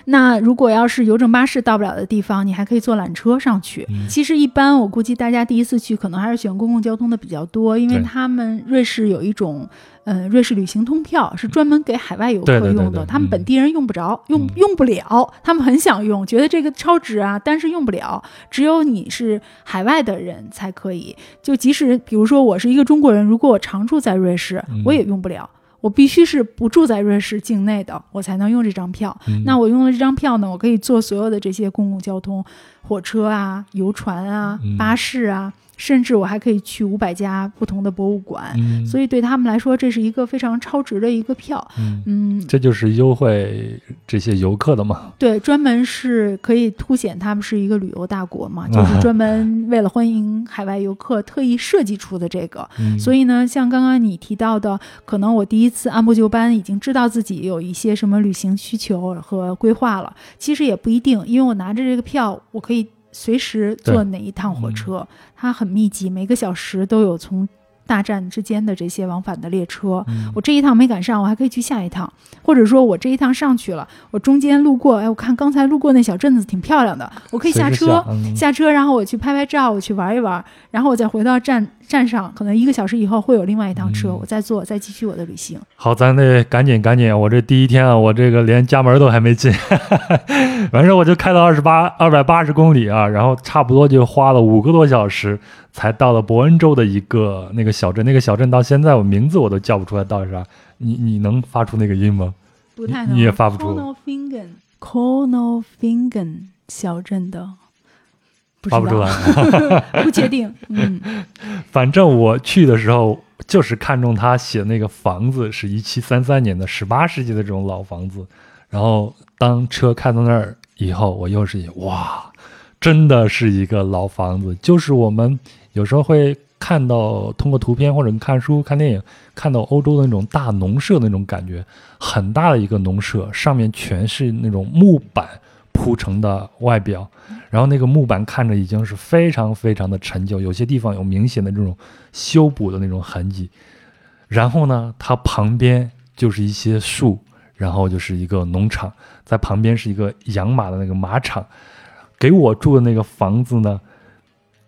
那如果要是邮政巴士到不了的地方，你还可以坐缆车上去。嗯其实一般我估计大家第一次去可能还是选公共交通的比较多，因为他们瑞士有一种。呃，瑞士旅行通票是专门给海外游客用的，他们本地人用不着，用嗯用不了，他们很想用，觉得这个超值啊，但是用不了，只有你是海外的人才可以。就即使比如说我是一个中国人，如果我常住在瑞士，嗯我也用不了。我必须是不住在瑞士境内的，我才能用这张票。嗯那我用了这张票呢，我可以坐所有的这些公共交通，火车啊、游船啊、嗯巴士啊，甚至我还可以去五百家不同的博物馆。嗯，所以对他们来说，这是一个非常超值的一个票。嗯，嗯，这就是优惠这些游客的嘛。对，专门是可以凸显他们是一个旅游大国嘛，啊就是专门为了欢迎海外游客特意设计出的这个。嗯，所以呢，像刚刚你提到的，可能我第一次按部就班，已经知道自己有一些什么旅行需求和规划了。其实也不一定，因为我拿着这个票，我可以随时坐哪一趟火嗯。车，它很密集，每个小时都有从大站之间的这些往返的列车。嗯。我这一趟没赶上，我还可以去下一趟，或者说我这一趟上去了，我中间路过，哎，我看刚才路过那小镇子挺漂亮的，我可以下车下，嗯。下车，然后我去拍拍照，我去玩一玩，然后我再回到站站上，可能一个小时以后会有另外一趟车，嗯我再坐，再继续我的旅行。好，咱得赶紧赶紧，我这第一天啊，我这个连家门都还没进，完事儿我就开到二十八二百八十公里啊，然后差不多就花了五个多小时才到了伯恩州的一个那个小镇，那个小镇到现在我名字我都叫不出来到底是啥，你你能发出那个音吗？不太能，你也发不出 c o n o f i n g e n c o n o f i n g e n 小镇的，发不出来。*laughs* 不确定。嗯，*laughs* 反正我去的时候，就是看中他写那个房子是一七三三年的十八世纪的这种老房子，然后当车开到那儿以后，我又是哇，真的是一个老房子，就是我们有时候会看到通过图片或者看书、看电影看到欧洲的那种大农舍那种感觉，很大的一个农舍，上面全是那种木板铺成的外表，然后那个木板看着已经是非常非常的陈旧，有些地方有明显的这种修补的那种痕迹。然后呢，它旁边就是一些树，然后就是一个农场，在旁边是一个养马的那个马场。给我住的那个房子呢，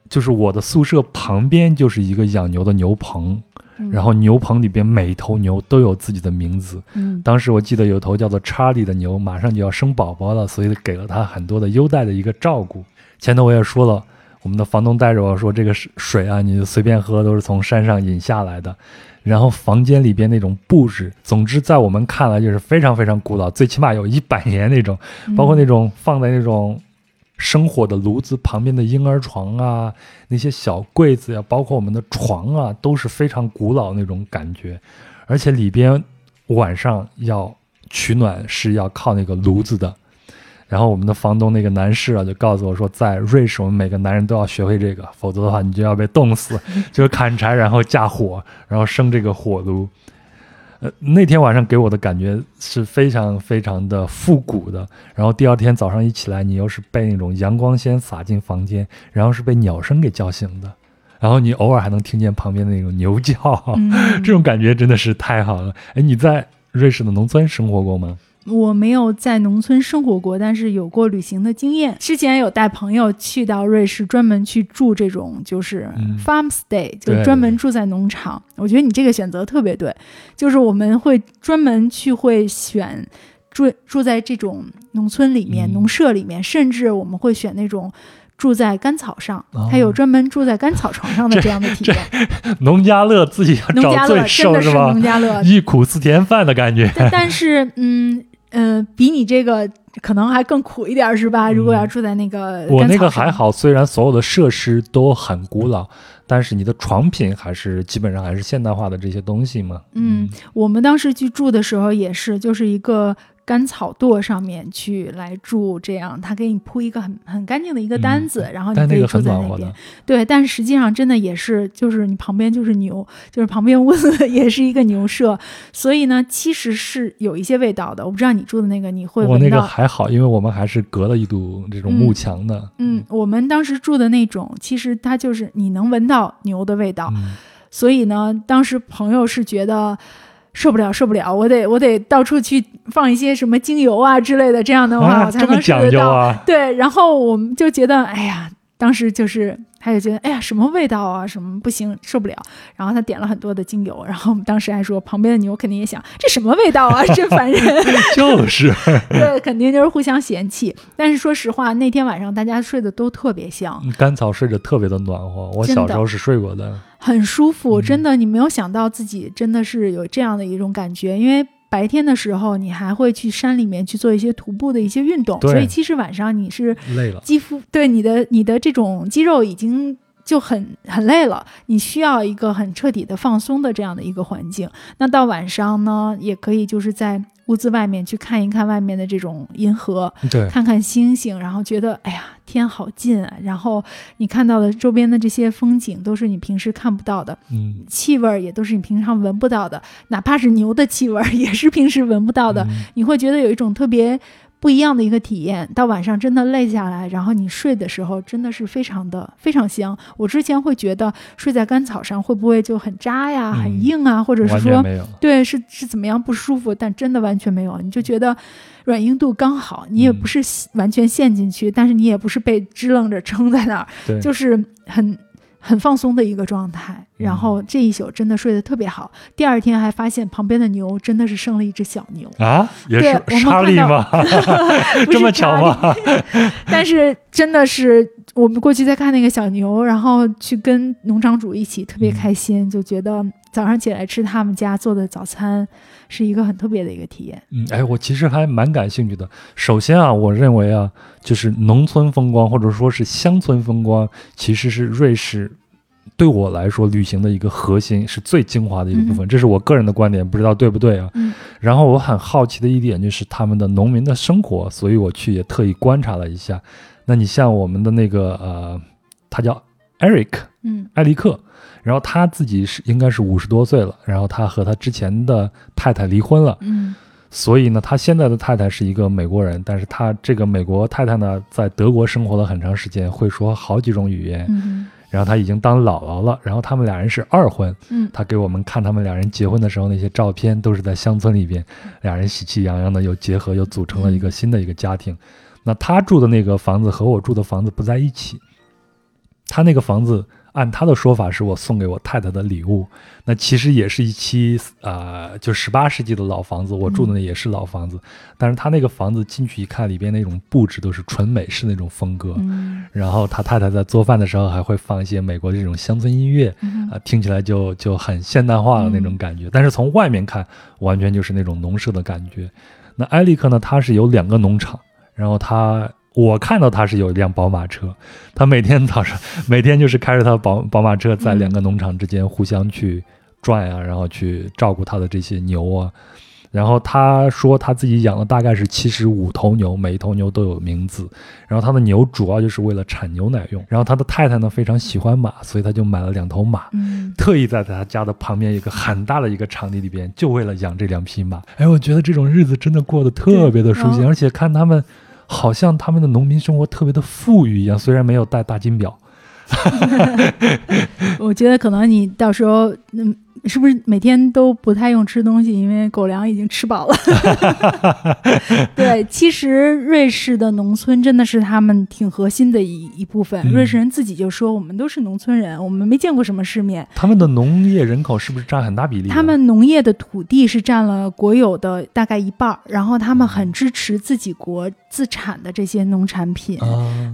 就是我的宿舍旁边就是一个养牛的牛棚，然后牛棚里边每一头牛都有自己的名字。嗯当时我记得有头叫做查理的牛，马上就要生宝宝了，所以给了它很多的优待的一个照顾。前头我也说了，我们的房东带着我说，这个水水啊，你就随便喝，都是从山上引下来的。然后房间里边那种布置，总之在我们看来就是非常非常古老，最起码有一百年那种，包括那种放在那种生火的炉子旁边的婴儿床啊，那些小柜子呀、包括我们的床啊，都是非常古老那种感觉。而且里边晚上要取暖是要靠那个炉子的。然后我们的房东那个男士啊，就告诉我说，在瑞士我们每个男人都要学会这个，否则的话你就要被冻死，*laughs* 就是砍柴然后架火，然后生这个火炉。呃，那天晚上给我的感觉是非常非常的复古的。然后第二天早上一起来，你又是被那种阳光先洒进房间，然后是被鸟声给叫醒的，然后你偶尔还能听见旁边的那种牛叫，*laughs* 嗯这种感觉真的是太好了。哎，你在瑞士的农村生活过吗？我没有在农村生活过，但是有过旅行的经验。之前有带朋友去到瑞士，专门去住这种就是嗯 farm stay，、就专门住在农场。我觉得你这个选择特别对，就是我们会专门去会选住住在这种农村里面、嗯农舍里面，甚至我们会选那种。住在干草上哦，还有专门住在干草床上的这样的体验。*laughs* 农家乐自己要找罪受的是吧农？家乐，忆苦思甜饭的感觉。但但是，嗯呃，比你这个可能还更苦一点，是吧？如果要住在那个嗯我那个还，好，虽然所有的设施都很古老，但是你的床品还是基本上还是现代化的这些东西嘛。嗯，我们当时去住的时候也是，就是一个干草垛上面去来住，这样他给你铺一个很很干净的一个单子，然后你可以住但那个很在那边暖和的。。对，但实际上真的也是，就是你旁边就是牛，就是旁边屋子也是一个牛舍，*laughs* 所以呢，其实是有一些味道的。我不知道你住的那个你会我那个。还好，因为我们还是隔了一堵这种木墙的。嗯，我们当时住的那种，其实它就是你能闻到牛的味道，嗯所以呢，当时朋友是觉得受不了，受不了，我得我得到处去放一些什么精油啊之类的，这样的话啊，我才能睡得到。讲究啊！对，然后我们就觉得，哎呀，当时就是他就觉得，哎呀，什么味道啊，什么不行，受不了。然后他点了很多的精油，*laughs* 然后我们当时还说，旁边的牛肯定也想，这什么味道啊，*laughs* 真烦人。*laughs* 就是，对，肯定就是互相嫌弃。但是说实话，那天晚上大家睡得都特别香，甘草睡着特别的暖和，我小时候是睡过的。很舒服。嗯真的，你没有想到自己真的是有这样的一种感觉，因为。白天的时候，你还会去山里面去做一些徒步的一些运动，所以其实晚上你是累了，肌肤对你的你的这种肌肉已经就很很累了，你需要一个很彻底的放松的这样的一个环境。那到晚上呢，也可以就是在屋子外面去看一看外面的这种银河，对，看看星星，然后觉得哎呀天好近啊，然后你看到的周边的这些风景都是你平时看不到的，嗯，气味儿也都是你平常闻不到的，哪怕是牛的气味儿也是平时闻不到的，嗯。你会觉得有一种特别不一样的一个体验。到晚上真的累下来，然后你睡的时候真的是非常的非常香。我之前会觉得睡在干草上会不会就很扎呀、嗯很硬啊，或者是说。对是是怎么样不舒服，但真的完全没有，你就觉得软硬度刚好，你也不是完全陷进去，但是你也不是被支棱着撑在那儿，就是很很放松的一个状态。然后这一宿真的睡得特别好，第二天还发现旁边的牛真的是生了一只小牛。啊，也是沙看到粒吗？*laughs* *laughs* 这么巧吗？*laughs* 但是真的是我们过去在看那个小牛，然后去跟农场主一起，特别开心，就觉得早上起来吃他们家做的早餐是一个很特别的一个体验。嗯，哎，我其实还蛮感兴趣的。首先啊，我认为啊，就是农村风光或者说是乡村风光，其实是瑞士对我来说旅行的一个核心，是最精华的一个部分。嗯这是我个人的观点，不知道对不对啊？嗯然后我很好奇的一点就是他们的农民的生活，所以我去也特意观察了一下。那你像我们的那个呃，他叫 Eric 嗯埃里克，然后他自己是应该是五十多岁了，然后他和他之前的太太离婚了。嗯所以呢，他现在的太太是一个美国人，但是他这个美国太太呢，在德国生活了很长时间，会说好几种语言。嗯然后他已经当姥姥了，然后他们俩人是二婚。嗯他给我们看他们俩人结婚的时候那些照片，都是在乡村里边，俩人喜气洋洋的，又结合，又组成了一个新的一个家庭。那他住的那个房子和我住的房子不在一起，他那个房子按他的说法是我送给我太太的礼物，那其实也是一期呃，就十八世纪的老房子，我住的那也是老房子，但是他那个房子进去一看，里边那种布置都是纯美式那种风格。嗯然后他太太在做饭的时候还会放一些美国这种乡村音乐，嗯啊、听起来就就很现代化的那种感觉。但是从外面看，完全就是那种农舍的感觉。那埃利克呢，他是有两个农场，然后他我看到他是有一辆宝马车，他每天早上 *laughs* 每天就是开着他的宝宝马车在嗯两个农场之间互相去转啊，然后去照顾他的这些牛啊。然后他说他自己养了大概是七十五头牛，每一头牛都有名字。然后他的牛主要就是为了产牛奶用。然后他的太太呢非常喜欢马，所以他就买了两头马，嗯特意在他家的旁边一个很大的一个场地里边，就为了养这两匹马。哎，我觉得这种日子真的过得特别的舒心，而且看他们好像他们的农民生活特别的富裕一样，虽然没有戴大金表。*laughs* 我觉得可能你到时候，嗯，是不是每天都不太用吃东西，因为狗粮已经吃饱了？*laughs* 对，其实瑞士的农村真的是他们挺核心的一一部分。嗯瑞士人自己就说，我们都是农村人，我们没见过什么世面。他们的农业人口是不是占很大比例啊？他们农业的土地是占了国有的大概一半儿，然后他们很支持自己国自产的这些农产品。啊，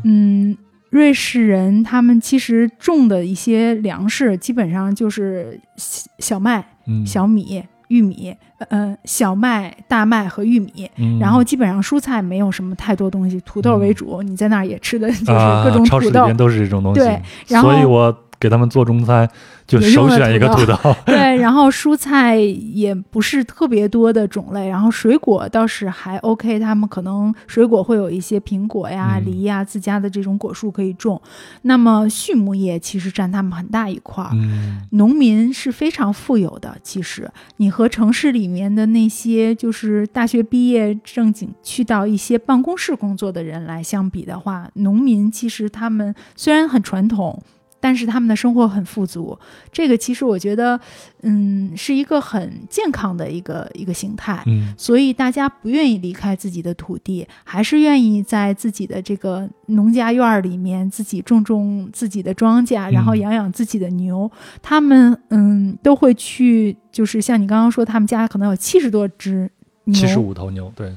嗯，瑞士人他们其实种的一些粮食，基本上就是小小麦、嗯，小米、玉米，呃，小麦、大麦和玉米。嗯，然后基本上蔬菜没有什么太多东西，土豆为主。你在那儿也吃的 *laughs* 就是啊各种土豆，超市里边都是这种东西，对然后所以我给他们做中餐就首选一个土土豆。*laughs* 对，然后蔬菜也不是特别多的种类，然后水果倒是还 OK，他们可能水果会有一些苹果呀、嗯梨呀自家的这种果树可以种。那么畜牧业其实占他们很大一块儿。嗯农民是非常富有的，其实你和城市里面的那些就是大学毕业正经去到一些办公室工作的人来相比的话，农民其实他们虽然很传统，但是他们的生活很富足。这个其实我觉得，嗯，是一个很健康的一个一个形态。嗯所以大家不愿意离开自己的土地，还是愿意在自己的这个农家院儿里面自己种种自己的庄稼，然后嗯养养自己的牛。他们嗯都会去，就是像你刚刚说，他们家可能有七十多只牛，七十五头牛，对，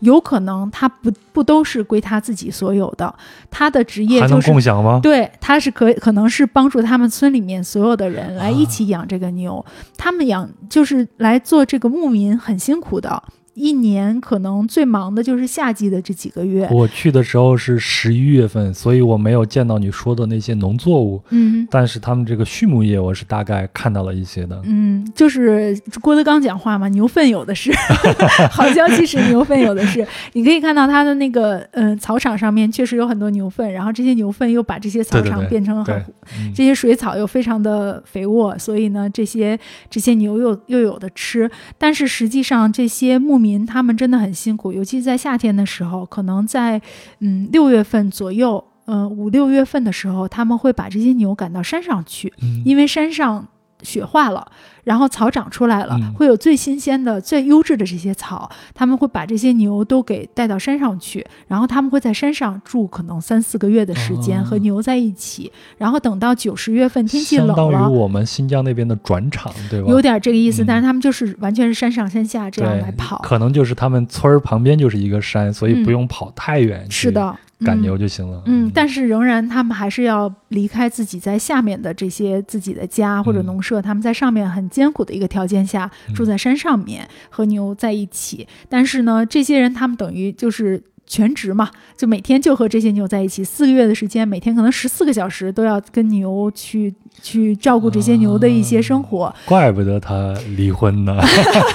有可能他不不都是归他自己所有的，他的职业就是共享吗？对，他是可可能是帮助他们村里面所有的人来一啊起养这个牛。他们养就是来做这个牧民很辛苦的，一年可能最忙的就是夏季的这几个月。我去的时候是十一月份，所以我没有见到你说的那些农作物，嗯但是他们这个畜牧业我是大概看到了一些的。嗯，就是郭德纲讲话嘛，牛粪有的是，*laughs* 好消息是牛粪有的是。你可以看到他的那个嗯、呃草场上面确实有很多牛粪，然后这些牛粪又把这些草场变成很对，嗯这些水草又非常的肥沃，所以呢，这些这些牛又又有的吃。但是实际上，这些牧民他们真的很辛苦，尤其在夏天的时候，可能在嗯六月份左右，嗯五六月份的时候，他们会把这些牛赶到山上去，嗯。因为山上雪化了，然后草长出来了，嗯会有最新鲜的、最优质的这些草，他们会把这些牛都给带到山上去，然后他们会在山上住可能三四个月的时间，哦和牛在一起，然后等到九十月份天气冷了。相当于我们新疆那边的转场，对吧？有点这个意思，嗯但是他们就是完全是山上山下这样来跑。可能就是他们村儿旁边就是一个山，所以不嗯用跑太远，是，的，赶嗯牛就行了。嗯，但是仍然他们还是要离开自己在下面的这些自己的家或者嗯农舍，他们在上面很艰苦的一个条件下嗯住在山上面和牛在一起。但是呢，这些人他们等于就是。全职嘛，就每天就和这些牛在一起，四个月的时间，每天可能十四个小时都要跟牛去去照顾这些牛的一些生活。怪不得他离婚呢。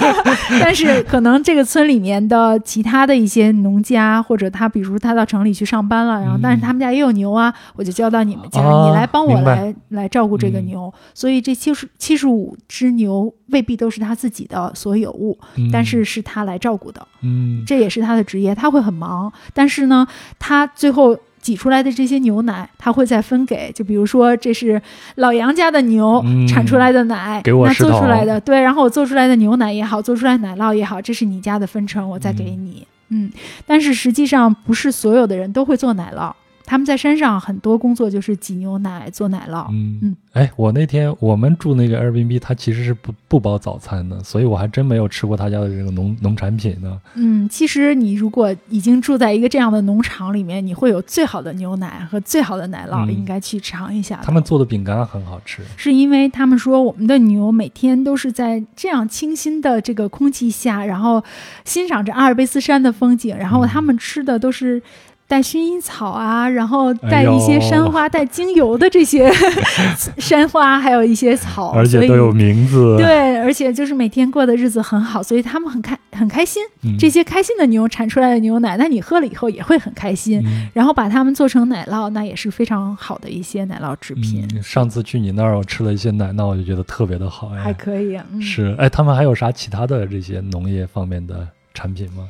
*laughs* 但是可能这个村里面的其他的一些农家，或者他比如他到城里去上班了，然后嗯但是他们家也有牛啊，我就交到你们家，啊你来帮我来来照顾这个嗯牛。所以这七十七十五只牛未必都是他自己的所有物，嗯但是是他来照顾的，嗯，这也是他的职业，他会很忙。但是呢，他最后。挤出来的这些牛奶，他会再分给，就比如说这是老杨家的牛、嗯产出来的奶，给我10那做出来的对，然后我做出来的牛奶也好，做出来奶酪也好，这是你家的分成，我再给你。嗯，但是实际上不是所有的人都会做奶酪，他们在山上很多工作就是挤牛奶、做奶酪。嗯嗯，哎，我那天我们住那个 Airbnb，它其实是不不包早餐的，所以我还真没有吃过他家的这个农农产品呢。嗯，其实你如果已经住在一个这样的农场里面，你会有最好的牛奶和最好的奶酪，嗯应该去尝一下。他们做的饼干很好吃。是因为他们说我们的牛每天都是在这样清新的这个空气下，然后欣赏着阿尔卑斯山的风景，然后嗯他们吃的都是。带薰衣草啊，然后哎带一些山花、带精油的这些 *laughs* 山花，还有一些草，而且都有名字。对，而且就是每天过的日子很好，所以他们很开很开心。嗯，这些开心的牛产出来的牛奶，那你喝了以后也会很开心。嗯然后把它们做成奶酪，那也是非常好的一些奶酪制品，嗯，上次去你那儿，我吃了一些奶酪，我就觉得特别的好。哎，还可以。嗯，是哎，他们还有啥其他的这些农业方面的产品吗？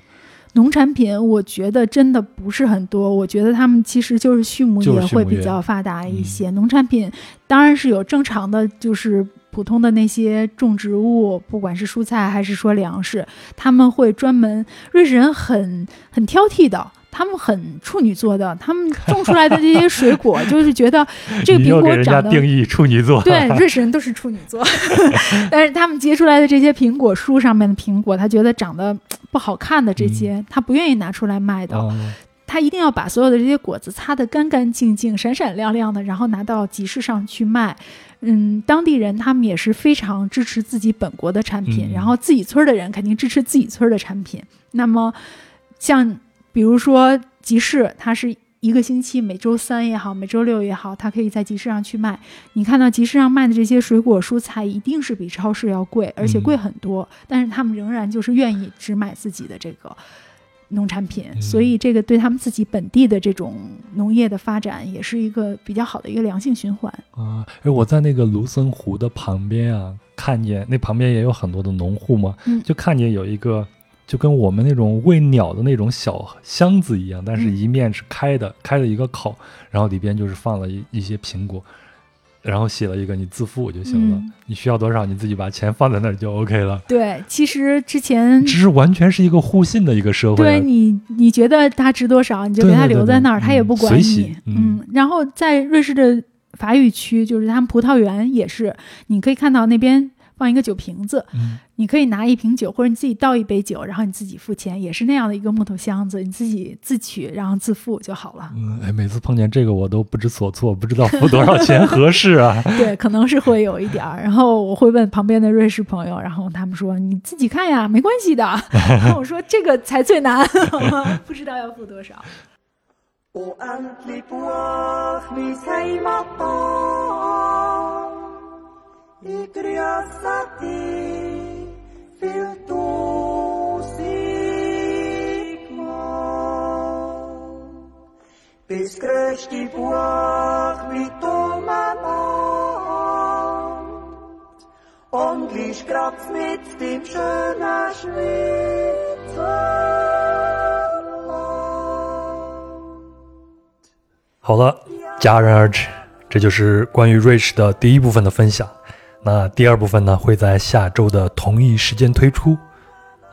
农产品，我觉得真的不是很多。我觉得他们其实就是畜牧业会比较发达一些。农产品当然是有正常的，就是普通的那些种植物，不管是蔬菜还是说粮食，他们会专门。瑞士人很很挑剔的。他们很处女座的，他们种出来的这些水果，*laughs* 就是觉得这个苹你又给人家果长得定义处女座。对，瑞士人都是处女座，*laughs* 但是他们结出来的这些苹果树上面的苹果，他觉得长得不好看的这些，他不愿意拿出来卖的。哦他一定要把所有的这些果子擦得干干净净、闪闪亮亮的，然后拿到集市上去卖。嗯，当地人他们也是非常支持自己本国的产品，嗯然后自己村儿的人肯定支持自己村儿的产品。那么，像比如说集市，它是一个星期每周三也好，每周六也好，它可以在集市上去卖。你看到集市上卖的这些水果蔬菜，一定是比超市要贵，而且贵很多。但是他们仍然就是愿意只买自己的这个农产品，嗯所以这个对他们自己本地的这种农业的发展，也是一个比较好的一个良性循环。啊，哎，我在那个卢森湖的旁边啊，看见那旁边也有很多的农户嘛，嗯就看见有一个就跟我们那种喂鸟的那种小箱子一样，但是嗯一面是开的，开了一个口，然后里边就是放了一一些苹果。然后写了一个你自付就行了。嗯你需要多少，你自己把钱放在那儿就 OK 了。对，其实之前这是完全是一个互信的一个社会、啊。对你，你觉得它值多少，你就给它对对对对留在那儿，它也不管随喜你。嗯嗯，然后在瑞士的法语区，就是他们葡萄园也是，你可以看到那边放一个酒瓶子，嗯你可以拿一瓶酒，或者你自己倒一杯酒，然后你自己付钱，也是那样的一个木头箱子，你自己自取，然后自付就好了。嗯，哎，每次碰见这个我都不知所措，不知道付多少钱合适啊。对，可能是会有一点儿。然后我会问旁边的瑞士朋友，然后他们说你自己看呀，没关系的。*laughs* 然后我说这个才最难，*laughs* 不知道要付多少。好了，戛然而止，这就是关于瑞士的第一部分的分享。那第二部分呢，会在下周的同一时间推出。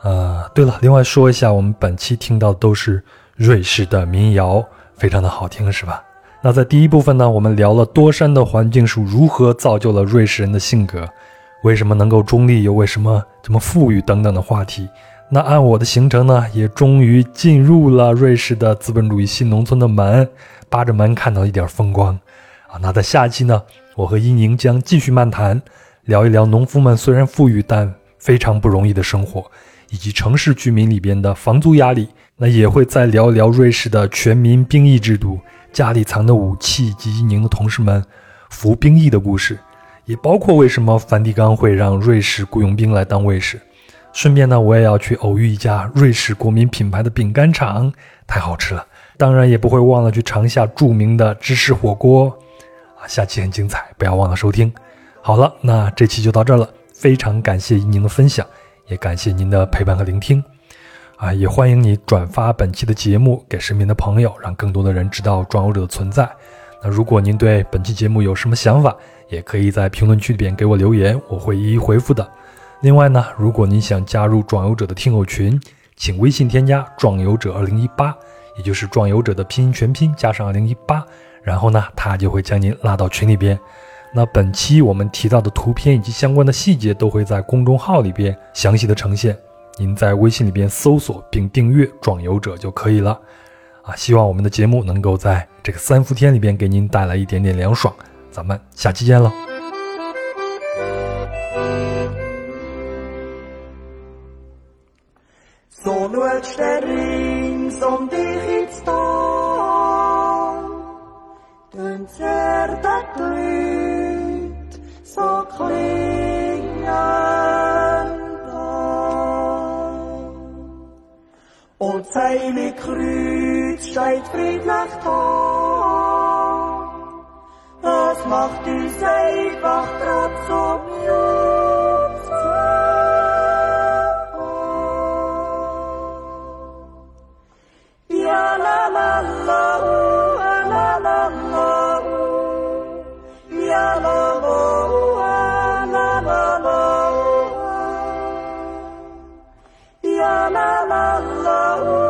呃，对了，另外说一下，我们本期听到的都是瑞士的民谣，非常的好听，是吧？那在第一部分呢，我们聊了多山的环境是如何造就了瑞士人的性格，为什么能够中立，又为什么这么富裕等等的话题。那按我的行程呢，也终于进入了瑞士的资本主义新农村的门，扒着门看到一点风光啊。那在下期呢，我和伊宁将继续漫谈，聊一聊农夫们虽然富裕，但非常不容易的生活，以及城市居民里边的房租压力。那也会再聊一聊瑞士的全民兵役制度，家里藏的武器以及伊宁的同事们服兵役的故事，也包括为什么梵蒂冈会让瑞士雇佣兵来当卫士。顺便呢，我也要去偶遇一家瑞士国民品牌的饼干厂，太好吃了。当然也不会忘了去尝一下著名的芝士火锅，下期很精彩，不要忘了收听。好了，那这期就到这儿了，非常感谢您的分享，也感谢您的陪伴和聆听。啊，也欢迎你转发本期的节目给身边的朋友，让更多的人知道壮游者的存在。那如果您对本期节目有什么想法，也可以在评论区里边给我留言，我会一一回复的。另外呢，如果您想加入壮游者的听友群，请微信添加“壮游者二零一八”，也就是壮游者的拼音全拼加上二零一八，然后呢，他就会将您拉到群里边。那本期我们提到的图片以及相关的细节都会在公众号里边详细的呈现，您在微信里边搜索并订阅“壮游者”就可以了。啊，希望我们的节目能够在这个三伏天里边给您带来一点点凉爽。咱们下期见喽！So schaust der rings um dich ins Tal. Den Zerdeglied so klingen da. Und seine Kreuz steht friedlich da. Das macht uns einfach grad so Jutzen. Ja, la, la, la, la. Love.